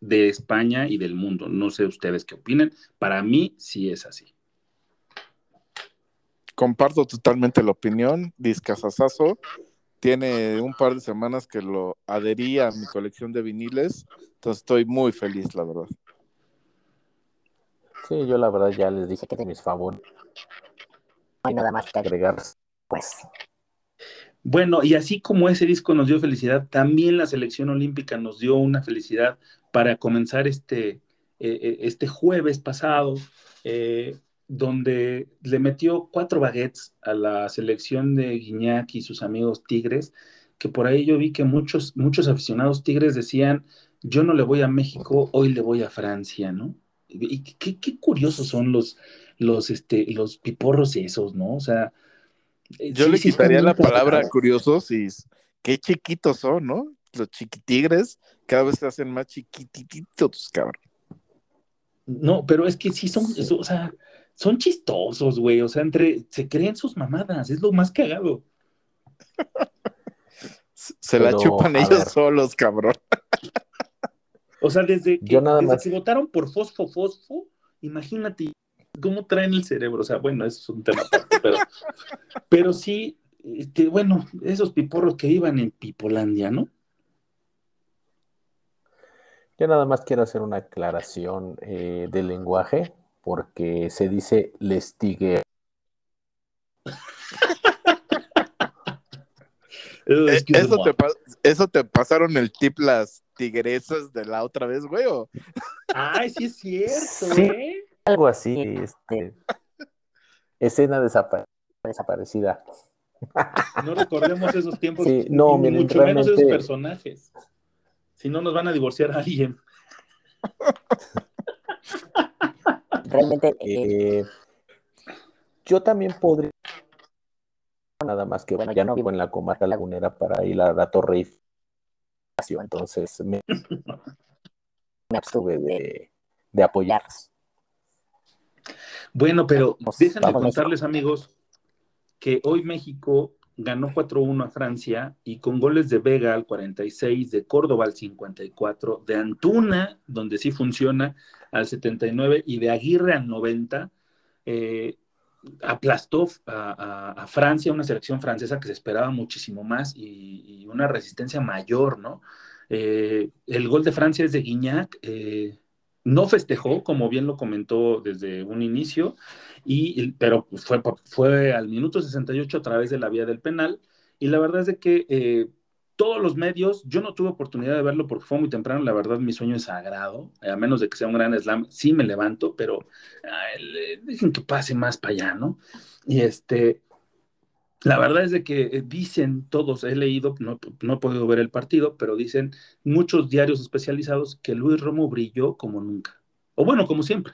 [SPEAKER 1] de España y del mundo. No sé ustedes qué opinen. Para mí sí es así.
[SPEAKER 3] Comparto totalmente la opinión. Discasasazo. Tiene un par de semanas que lo adherí a mi colección de viniles. Entonces estoy muy feliz, la verdad.
[SPEAKER 2] Sí, yo la verdad ya les dije que de mis favoritos. No hay nada más que agregar, pues.
[SPEAKER 1] Bueno, y así como ese disco nos dio felicidad, también la selección olímpica nos dio una felicidad para comenzar este, eh, este jueves pasado, eh, donde le metió cuatro baguettes a la selección de Guiñac y sus amigos Tigres, que por ahí yo vi que muchos, muchos aficionados Tigres decían, yo no le voy a México, hoy le voy a Francia, ¿no? Y qué, curiosos son los, los, este, los piporros esos, ¿no? O sea,
[SPEAKER 3] eh, yo sí, le quitaría la palabra curiosos y qué chiquitos son, ¿no? Los chiquitigres cada vez se hacen más chiquititos, cabrón.
[SPEAKER 1] No, pero es que sí son, o sea, son chistosos, güey. O sea, entre, se creen sus mamadas, es lo más cagado. (laughs)
[SPEAKER 3] se pero, la chupan ellos ver. solos, cabrón.
[SPEAKER 1] O sea, desde que,
[SPEAKER 2] Yo nada
[SPEAKER 1] desde
[SPEAKER 2] más.
[SPEAKER 1] que votaron por Fosfo Fosfo, imagínate cómo traen el cerebro. O sea, bueno, eso es un tema aparte, pero, pero sí, este, bueno, esos piporros que iban en Pipolandia, ¿no?
[SPEAKER 2] Yo nada más quiero hacer una aclaración eh, del lenguaje, porque se dice lestigue. (laughs)
[SPEAKER 3] Eh, ¿Eso, te ¿Eso te pasaron el tip las tigresas de la otra vez, güey? ¿o?
[SPEAKER 1] Ay, sí es cierto,
[SPEAKER 2] Sí.
[SPEAKER 1] ¿eh?
[SPEAKER 2] Algo así, este, escena desapa- desaparecida. (laughs)
[SPEAKER 1] No recordemos esos tiempos,
[SPEAKER 2] Sí, no,
[SPEAKER 1] y
[SPEAKER 2] miren,
[SPEAKER 1] mucho menos esos
[SPEAKER 2] realmente-
[SPEAKER 1] personajes. Si no, nos van a divorciar a alguien. (laughs)
[SPEAKER 2] Realmente, eh, yo también podría, nada más que, bueno, ya no vivo en la comarca lagunera para ir a la Torre Eiffel, entonces me, (laughs) me abstuve de, de apoyarlos.
[SPEAKER 1] Bueno, pero
[SPEAKER 2] Vamos,
[SPEAKER 1] déjenme
[SPEAKER 2] vamos.
[SPEAKER 1] contarles, amigos, que hoy México ganó 4-1 a Francia y con goles de Vega al 46, de Córdoba al 54, de Antuna, donde sí funciona, al 79 y de Aguirre al 90, eh, aplastó a, a- a Francia, una selección francesa que se esperaba muchísimo más y, y una resistencia mayor, ¿no? Eh, el gol de Francia es de Guignac, eh, no festejó, como bien lo comentó desde un inicio, y, pero pues, fue, fue al minuto 68 a través de la vía del penal, y la verdad es de que eh, todos los medios, yo no tuve oportunidad de verlo porque fue muy temprano, la verdad mi sueño es sagrado, a menos de que sea un gran slam, sí me levanto, pero ay, le- dejen que pase más para allá, ¿no? Y este, la verdad es de que eh, dicen todos, he leído, no, no he podido ver el partido, pero dicen muchos diarios especializados que Luis Romo brilló como nunca, o bueno, como siempre.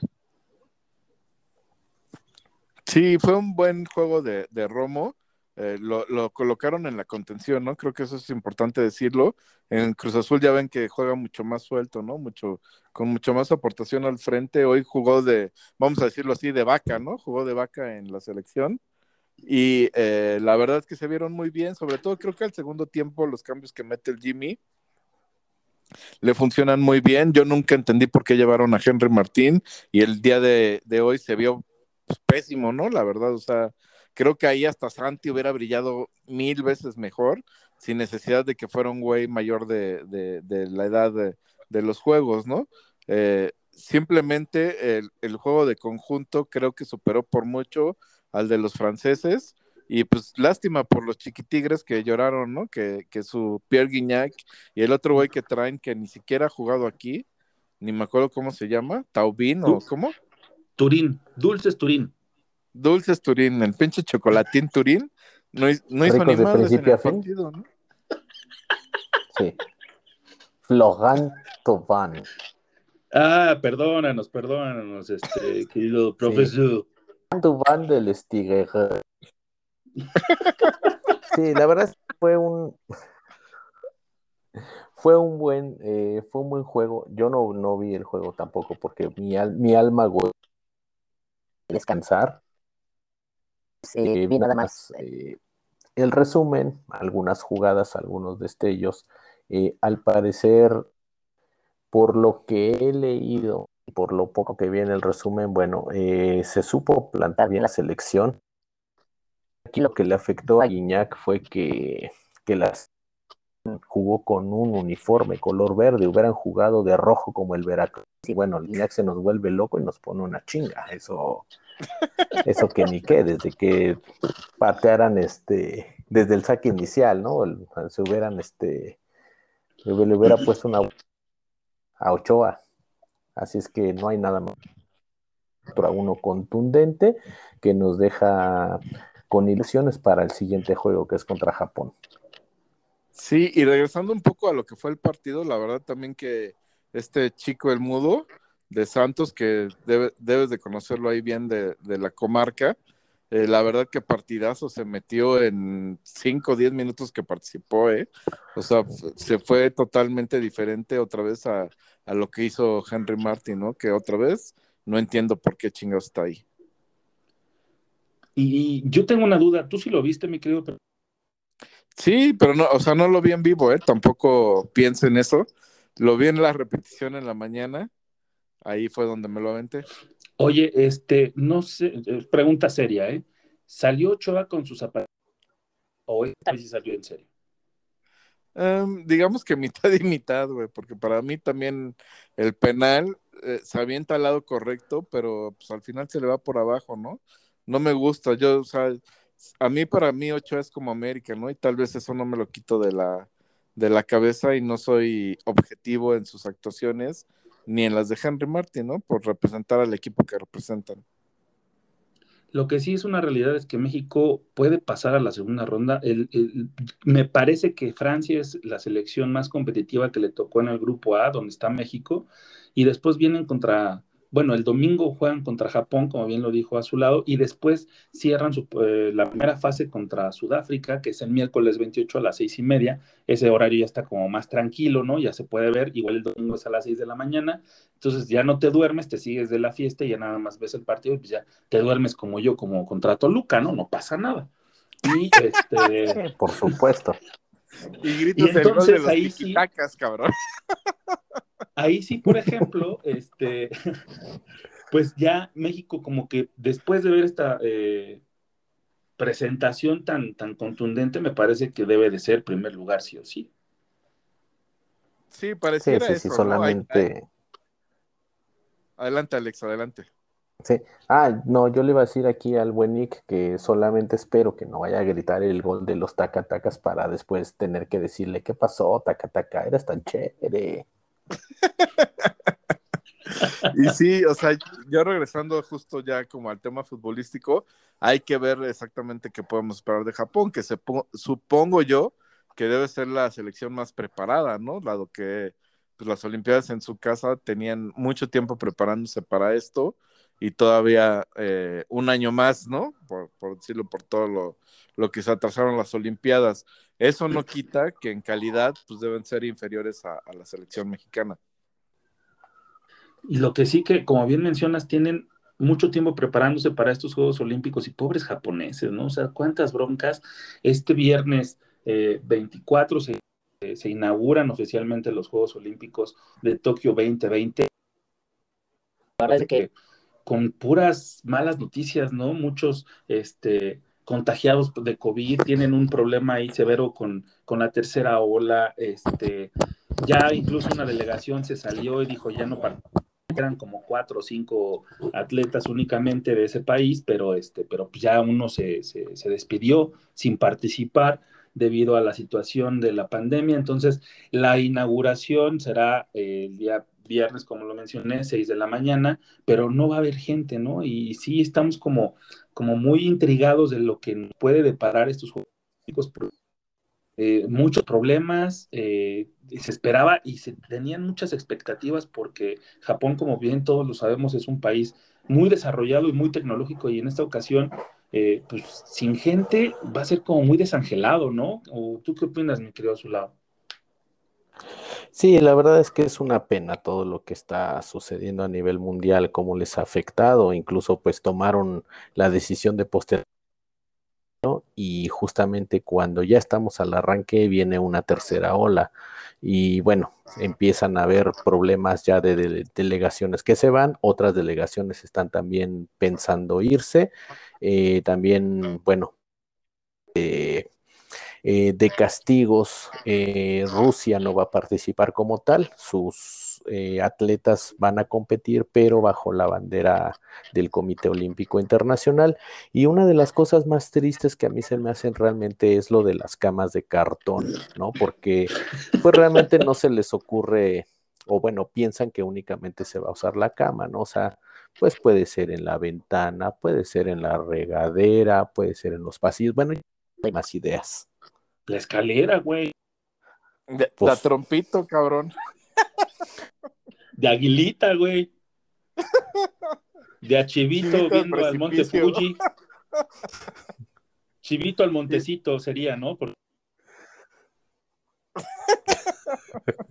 [SPEAKER 3] Sí, fue un buen juego de, de Romo. eh, lo, lo colocaron en la contención, ¿no? Creo que eso es importante decirlo. En Cruz Azul ya ven que juega mucho más suelto, ¿no? Mucho, con mucho más aportación al frente. Hoy jugó de, vamos a decirlo así, de vaca, ¿no? Jugó de vaca en la selección. Y eh, la verdad es que se vieron muy bien, sobre todo creo que al segundo tiempo los cambios que mete el Jimmy le funcionan muy bien. Yo nunca entendí por qué llevaron a Henry Martín y el día de, hoy se vio pues, pésimo, ¿no? La verdad, o sea, creo que ahí hasta Santi hubiera brillado mil veces mejor sin necesidad de que fuera un güey mayor de, la edad de, los juegos, ¿no? Eh, simplemente el, juego de conjunto creo que superó por mucho al de los franceses y pues lástima por los chiquitigres que lloraron, ¿no? Que, que su Pierre Guignac y el otro güey que traen que ni siquiera ha jugado aquí, ni me acuerdo cómo se llama, Taubín o cómo?
[SPEAKER 1] Turín, Dulces Turín.
[SPEAKER 3] Dulces Turín, el pinche chocolatín Turín, no, no hizo ni más en el partido, ¿no?
[SPEAKER 2] Sí. Florent Thauvin.
[SPEAKER 1] Ah, perdónanos, perdónanos, este, querido profesor.
[SPEAKER 2] ¿Cuánto van del Stiger? Sí, la verdad es que fue un fue un buen eh, fue un buen juego. Yo no, no vi el juego tampoco porque mi, mi alma descansar. Sí, vi nada más eh, el resumen, algunas jugadas, algunos destellos. Eh, al parecer, por lo que he leído por lo poco que vi en el resumen, bueno, se supo plantar bien la selección Aquí lo que le afectó a Guiñac fue que, las jugó con un uniforme color verde, hubieran jugado de rojo como el Veracruz. Y bueno, Guiñac se nos vuelve loco y nos pone una chinga. Eso, eso que ni qué, desde que patearan este, desde el saque inicial, ¿no? se hubieran este, le hubiera puesto una a Ochoa. Así es que no hay nada más. para uno contundente que nos deja con ilusiones para el siguiente juego que es contra Japón.
[SPEAKER 3] Sí, y regresando un poco a lo que fue el partido, la verdad también que este chico el mudo de Santos, que debes de conocerlo ahí bien de, la comarca, eh, la verdad que partidazo se metió en 5 o 10 minutos que participó, ¿eh? O sea, se fue totalmente diferente otra vez a, a lo que hizo Henry Martin, ¿no? Que otra vez no entiendo por qué chingados está ahí.
[SPEAKER 1] Y, yo tengo una duda, ¿tú sí lo viste, mi querido?
[SPEAKER 3] Sí, pero no, o sea, no lo vi en vivo, ¿eh? Tampoco pienso en eso. Lo vi en la repetición en la mañana. Ahí fue donde me lo aventé.
[SPEAKER 1] Oye, este, no sé, eh, pregunta seria, ¿eh? ¿Salió Ochoa con sus zapatos? ¿O esta vez salió en serio?
[SPEAKER 3] Em, digamos que mitad y mitad, güey, porque para mí también el penal eh, se avienta al lado correcto, pero pues al final se le va por abajo, ¿no? no me gusta. Yo, o sea, a mí para mí Ochoa es como América, ¿no? Y tal vez eso no me lo quito de la, de la cabeza y no soy objetivo en sus actuaciones ni en las de Henry Martin, ¿no? Por representar al equipo que representan.
[SPEAKER 1] Lo que sí es una realidad es que México puede pasar a la segunda ronda. me parece que Francia es la selección más competitiva que le tocó en el grupo A, donde está México, y después vienen contra bueno, el domingo juegan contra Japón, como bien lo dijo a su lado, y después cierran eh, la primera fase contra Sudáfrica, que es el miércoles 28 a las seis y media. Ese horario ya está como más tranquilo, ¿no? Ya se puede ver, igual el domingo es a las seis de la mañana. Entonces ya no te duermes, te sigues de la fiesta y ya nada más ves el partido y pues ya te duermes como yo, como contra Toluca, ¿no? No pasa nada. Y (laughs) este.
[SPEAKER 2] Por supuesto. (laughs)
[SPEAKER 3] Y gritos entonces, de ahí sí, cabrón (laughs)
[SPEAKER 1] ahí sí, por ejemplo, este, (laughs) pues ya México como que después de ver esta eh, presentación tan, tan contundente, me parece que debe de ser primer lugar, sí o sí.
[SPEAKER 3] Sí, pareciera
[SPEAKER 2] sí, sí, solamente...
[SPEAKER 3] Adelante, Alex, adelante.
[SPEAKER 2] Sí. Ah, no, yo le iba a decir aquí al buen Nick que solamente espero que no vaya a gritar el gol de los tacatacas para después tener que decirle qué pasó, tacataca, eras tan chévere. (laughs)
[SPEAKER 3] y sí, o sea, yo regresando justo ya como al tema futbolístico, hay que ver exactamente qué podemos esperar de Japón, que se, supongo yo que debe ser la selección más preparada, ¿no? Dado que pues, las Olimpiadas en su casa tenían mucho tiempo preparándose para esto y todavía eh, un año más, ¿no? Por, decirlo, por todo lo, lo, que se atrasaron las Olimpiadas. Eso no quita que en calidad pues deben ser inferiores a, la selección mexicana.
[SPEAKER 1] Y lo que sí que, como bien mencionas, tienen mucho tiempo preparándose para estos Juegos Olímpicos y pobres japoneses, ¿no? O sea, cuántas broncas. Este viernes 24 eh, se, se, inauguran oficialmente los Juegos Olímpicos de Tokio 2020. Parece que con puras malas noticias, ¿no? Muchos, este, contagiados de COVID, tienen un problema ahí severo con, con la tercera ola, este, ya incluso una delegación se salió y dijo ya no eran como cuatro o cinco atletas únicamente de ese país, pero este, pero ya uno se, se, se despidió sin participar debido a la situación de la pandemia. Entonces, la inauguración será eh, el día viernes, como lo mencioné, 6 de la mañana, pero no va a haber gente, ¿no? Y sí estamos como, como muy intrigados de lo que puede deparar estos Juegos eh, muchos problemas, eh, se esperaba y se tenían muchas expectativas porque Japón, como bien todos lo sabemos, es un país muy desarrollado y muy tecnológico y en esta ocasión, eh, pues sin gente va a ser como muy desangelado, ¿no? ¿O tú qué opinas, mi querido Zulao?
[SPEAKER 2] Sí, la verdad es que es una pena todo lo que está sucediendo a nivel mundial, cómo les ha afectado, incluso pues tomaron la decisión de postergar y justamente cuando ya estamos al arranque viene una tercera ola. Y bueno, empiezan a haber problemas ya de, delegaciones que se van, otras delegaciones están también pensando irse, eh, también, bueno, eh, eh, de castigos, Rusia no va a participar como tal, sus eh, atletas van a competir, pero bajo la bandera del Comité Olímpico Internacional. Y una de las cosas más tristes que a mí se me hacen realmente es lo de las camas de cartón, ¿no? Porque pues realmente no se les ocurre, o bueno, piensan que únicamente se va a usar la cama, ¿no? O sea, pues puede ser en la ventana, puede ser en la regadera, puede ser en los pasillos, bueno, hay más ideas.
[SPEAKER 1] La escalera, güey.
[SPEAKER 3] la pues trompito, cabrón. (laughs)
[SPEAKER 1] De Aguilita, güey. De Achivito viendo al Monte Fuji. (laughs) Chivito al Montecito sería, ¿no? (laughs)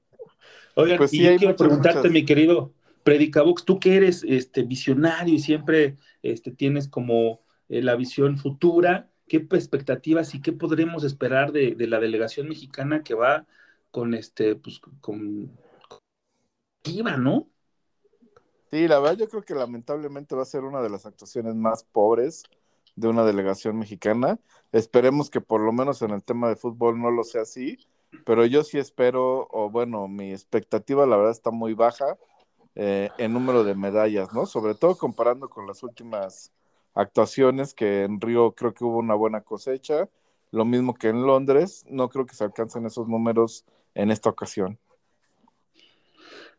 [SPEAKER 1] Oigan, pues y yo quiero preguntarte, mi querido Predicabox, tú que eres este visionario y siempre este, tienes como eh, la visión futura, ¿qué expectativas y qué podremos esperar de, de, la delegación mexicana que va con este, pues, con ¿no?
[SPEAKER 3] Sí, la verdad yo creo que lamentablemente va a ser una de las actuaciones más pobres de una delegación mexicana. Esperemos que por lo menos en el tema de fútbol no lo sea así, pero yo sí espero, o bueno, mi expectativa la verdad está muy baja eh, en número de medallas, ¿no? Sobre todo comparando con las últimas actuaciones, que en Río creo que hubo una buena cosecha, lo mismo que en Londres, no creo que se alcancen esos números en esta ocasión.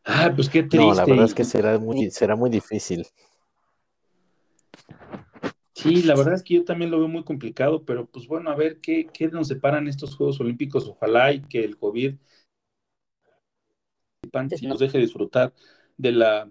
[SPEAKER 1] Ah, pues qué triste.
[SPEAKER 2] No, la verdad es que será muy, será muy difícil.
[SPEAKER 1] Sí, la verdad es que yo también lo veo muy complicado, pero pues bueno, a ver qué, qué nos separan estos Juegos Olímpicos. Ojalá y que el COVID nos deje disfrutar de la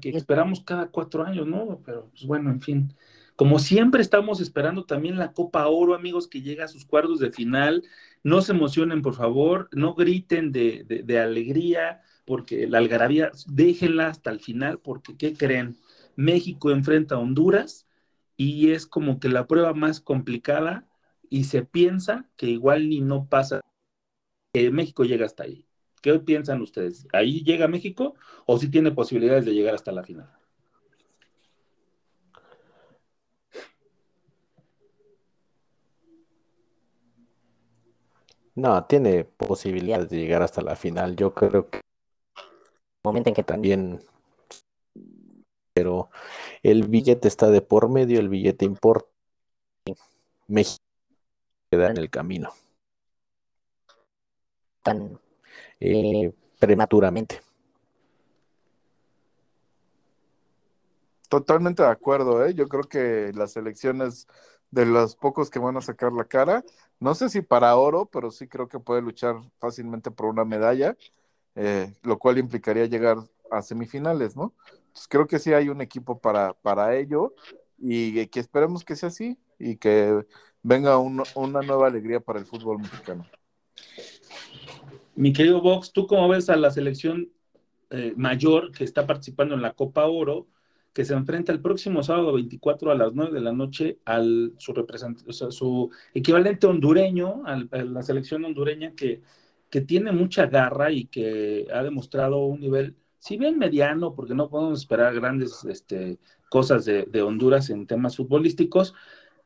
[SPEAKER 1] que esperamos cada cuatro años, ¿no? Pero pues bueno, en fin. Como siempre estamos esperando también la Copa Oro, amigos, que llega a sus cuartos de final. No se emocionen, por favor, no griten de, alegría, porque la algarabía, déjenla hasta el final, porque ¿qué creen? México enfrenta a Honduras y es como que la prueba más complicada y se piensa que igual ni no pasa, que México llega hasta ahí. ¿Qué piensan ustedes? ¿Ahí llega México o si sí tiene posibilidades de llegar hasta la final?
[SPEAKER 2] No, tiene posibilidades de llegar hasta la final. Yo creo que momento en que también, pero el billete está de por medio, el billete importa. México queda en el camino. Tan eh, prematuramente.
[SPEAKER 3] Totalmente de acuerdo, ¿eh? Yo creo que las elecciones de los pocos que van a sacar la cara. No sé si para oro, pero sí creo que puede luchar fácilmente por una medalla, eh, lo cual implicaría llegar a semifinales, ¿no? Creo que sí hay un equipo para, para ello y que esperemos que sea así y que venga una nueva alegría para el fútbol mexicano.
[SPEAKER 1] Mi querido Vox, ¿tú cómo ves a la selección eh, mayor que está participando en la Copa Oro? que se enfrenta el próximo sábado 24 a las 9 de la noche al su, su equivalente hondureño, a la selección hondureña que, que tiene mucha garra y que ha demostrado un nivel, si bien mediano, porque no podemos esperar grandes este, cosas de, de Honduras en temas futbolísticos,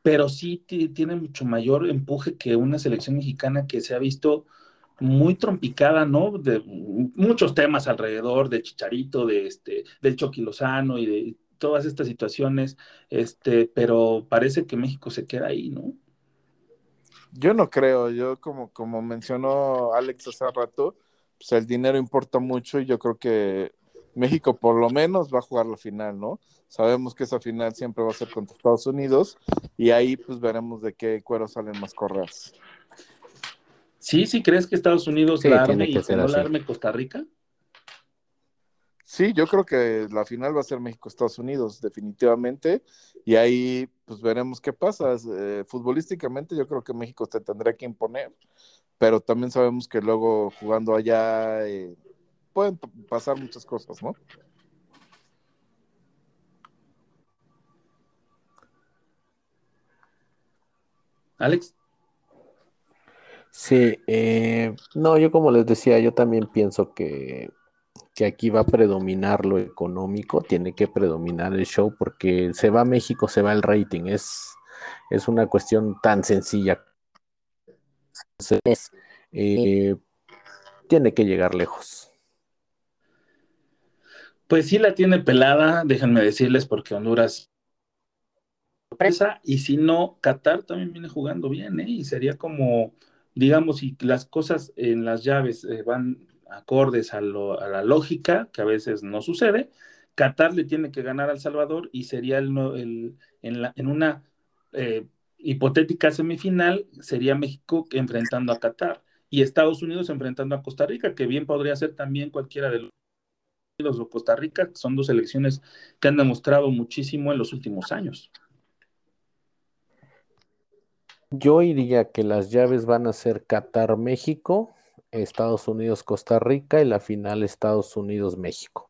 [SPEAKER 1] pero sí tiene mucho mayor empuje que una selección mexicana que se ha visto muy trompicada, ¿no? De muchos temas alrededor de Chicharito, de este, del Chucky Lozano y de todas estas situaciones, este, pero parece que México se queda ahí, ¿no?
[SPEAKER 3] Yo no creo, yo como, como mencionó Alex hace rato, pues el dinero importa mucho y yo creo que México por lo menos va a jugar la final, ¿no? Sabemos que esa final siempre va a ser contra Estados Unidos y ahí pues veremos de qué cuero salen más correas.
[SPEAKER 1] Sí, sí, ¿crees que Estados Unidos la arme y que no la arme Costa Rica?
[SPEAKER 3] Sí, yo creo que la final va a ser México-Estados Unidos, definitivamente, y ahí pues veremos qué pasa. Eh, futbolísticamente yo creo que México se tendrá que imponer, pero también sabemos que luego jugando allá eh, pueden pasar muchas cosas, ¿no?
[SPEAKER 1] Alex.
[SPEAKER 2] Sí, eh, no, yo como les decía, yo también pienso que, aquí va a predominar lo económico, tiene que predominar el show porque se va a México, se va el rating, es, es una cuestión tan sencilla. Entonces, eh, tiene que llegar lejos.
[SPEAKER 1] Pues sí la tiene pelada, déjenme decirles, porque Honduras sorpresa, y si no, Qatar también viene jugando bien, ¿eh? Y sería como digamos, si las cosas en las llaves eh, van acordes a, la lógica, que a veces no sucede, Qatar le tiene que ganar al Salvador y sería el, en, una eh, hipotética semifinal, sería México enfrentando a Qatar y Estados Unidos enfrentando a Costa Rica, que bien podría ser también cualquiera de los Unidos o Costa Rica, son dos elecciones que han demostrado muchísimo en los últimos años.
[SPEAKER 2] Yo diría que las llaves van a ser Qatar, México, Estados Unidos, Costa Rica y la final Estados Unidos, México.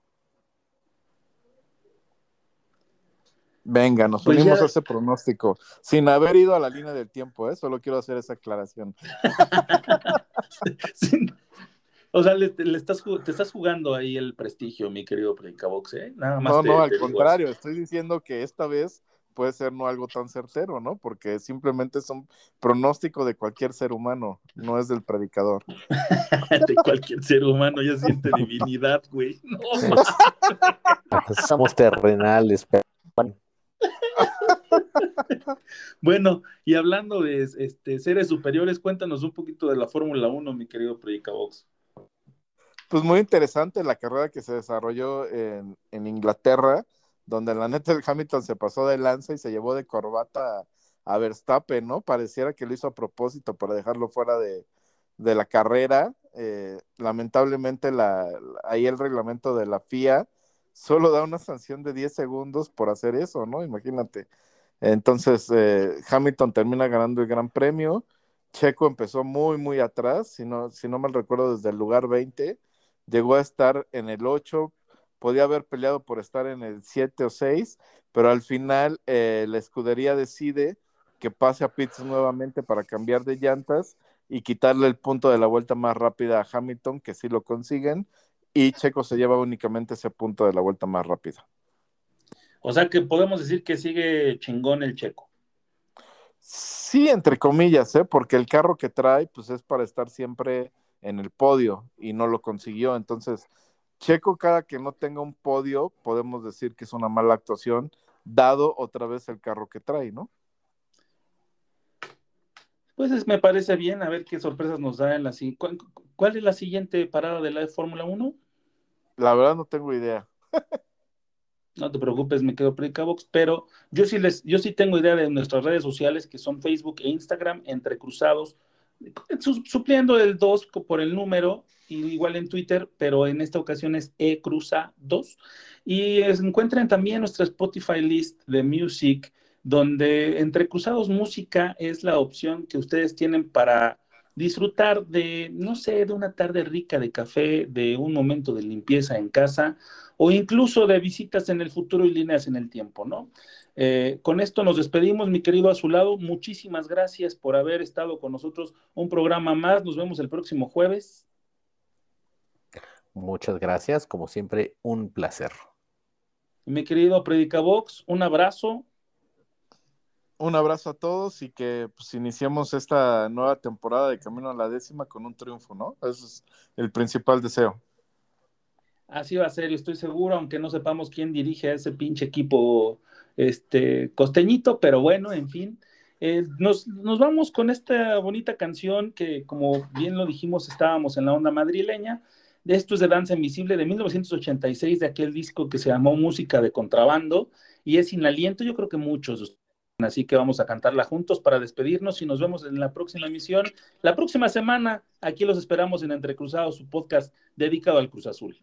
[SPEAKER 3] Venga, nos pues unimos a ese pronóstico, sin haber ido a la línea del tiempo, ¿eh? solo quiero hacer esa aclaración. (laughs)
[SPEAKER 1] O sea, le, estás, te estás jugando ahí el prestigio, mi querido Predicavox, ¿eh?
[SPEAKER 3] Nada más. No, no, al contrario, estoy diciendo que esta vez puede ser no algo tan certero, ¿no? Porque simplemente es un pronóstico de cualquier ser humano, no es del predicador. (laughs)
[SPEAKER 1] de cualquier ser humano, ya siente divinidad, güey. (laughs) No, (laughs)
[SPEAKER 2] Somos terrenales, pero...
[SPEAKER 1] bueno, y hablando de este, seres superiores, cuéntanos un poquito de la Fórmula 1, mi querido Predicabox.
[SPEAKER 3] Pues muy interesante la carrera que se desarrolló en, en Inglaterra donde la neta el Hamilton se pasó de lanza y se llevó de corbata a, Verstappen, ¿no? Pareciera que lo hizo a propósito para dejarlo fuera de, la carrera. Eh, lamentablemente la, ahí el reglamento de la FIA solo da una sanción de 10 segundos por hacer eso, ¿no? Imagínate. Entonces, eh, Hamilton termina ganando el Gran Premio. Checo empezó muy, muy atrás, si no, si no mal recuerdo, desde el lugar 20. Llegó a estar en el 8, podía haber peleado por estar en el 7 o 6, pero al final eh, la escudería decide que pase a pits nuevamente para cambiar de llantas y quitarle el punto de la vuelta más rápida a Hamilton, que sí lo consiguen, y Checo se lleva únicamente ese punto de la vuelta más rápida.
[SPEAKER 1] O sea que podemos decir que sigue chingón el Checo.
[SPEAKER 3] Sí, entre comillas, ¿eh? porque el carro que trae pues es para estar siempre en el podio y no lo consiguió, entonces Checo, cada que no tenga un podio, podemos decir que es una mala actuación, dado otra vez el carro que trae, ¿no?
[SPEAKER 1] Pues me parece bien, a ver qué sorpresas nos da en la ¿Cuál, ¿Cuál es la siguiente parada de la Fórmula 1?
[SPEAKER 3] La verdad no tengo idea. (laughs)
[SPEAKER 1] no te preocupes, me quedo Box, pero yo sí les, yo sí tengo idea de nuestras redes sociales que son Facebook e Instagram, entre cruzados, supliendo el 2 por el número igual en Twitter, pero en esta ocasión es ecruza2. Y encuentren también nuestra Spotify list de music, donde entre cruzados música es la opción que ustedes tienen para disfrutar de, no sé, de una tarde rica de café, de un momento de limpieza en casa o incluso de visitas en el futuro y líneas en el tiempo, ¿no? Eh, con esto nos despedimos, mi querido Azulado. Muchísimas gracias por haber estado con nosotros un programa más. Nos vemos el próximo jueves.
[SPEAKER 2] Muchas gracias, como siempre, un placer.
[SPEAKER 1] Mi querido Predicabox, un abrazo.
[SPEAKER 3] Un abrazo a todos y que pues, iniciemos esta nueva temporada de Camino a la Décima con un triunfo, ¿no? Ese es el principal deseo.
[SPEAKER 1] Así va a ser, y estoy seguro, aunque no sepamos quién dirige a ese pinche equipo este, costeñito, pero bueno, en fin. Eh, nos, nos, vamos con esta bonita canción que, como bien lo dijimos, estábamos en la onda madrileña Esto es de Danza Invisible de 1986, de aquel disco que se llamó Música de Contrabando, y es sin aliento, yo creo que muchos. Así que vamos a cantarla juntos para despedirnos y nos vemos en la próxima emisión. La próxima semana, aquí los esperamos en Entrecruzados, su podcast dedicado al Cruz Azul.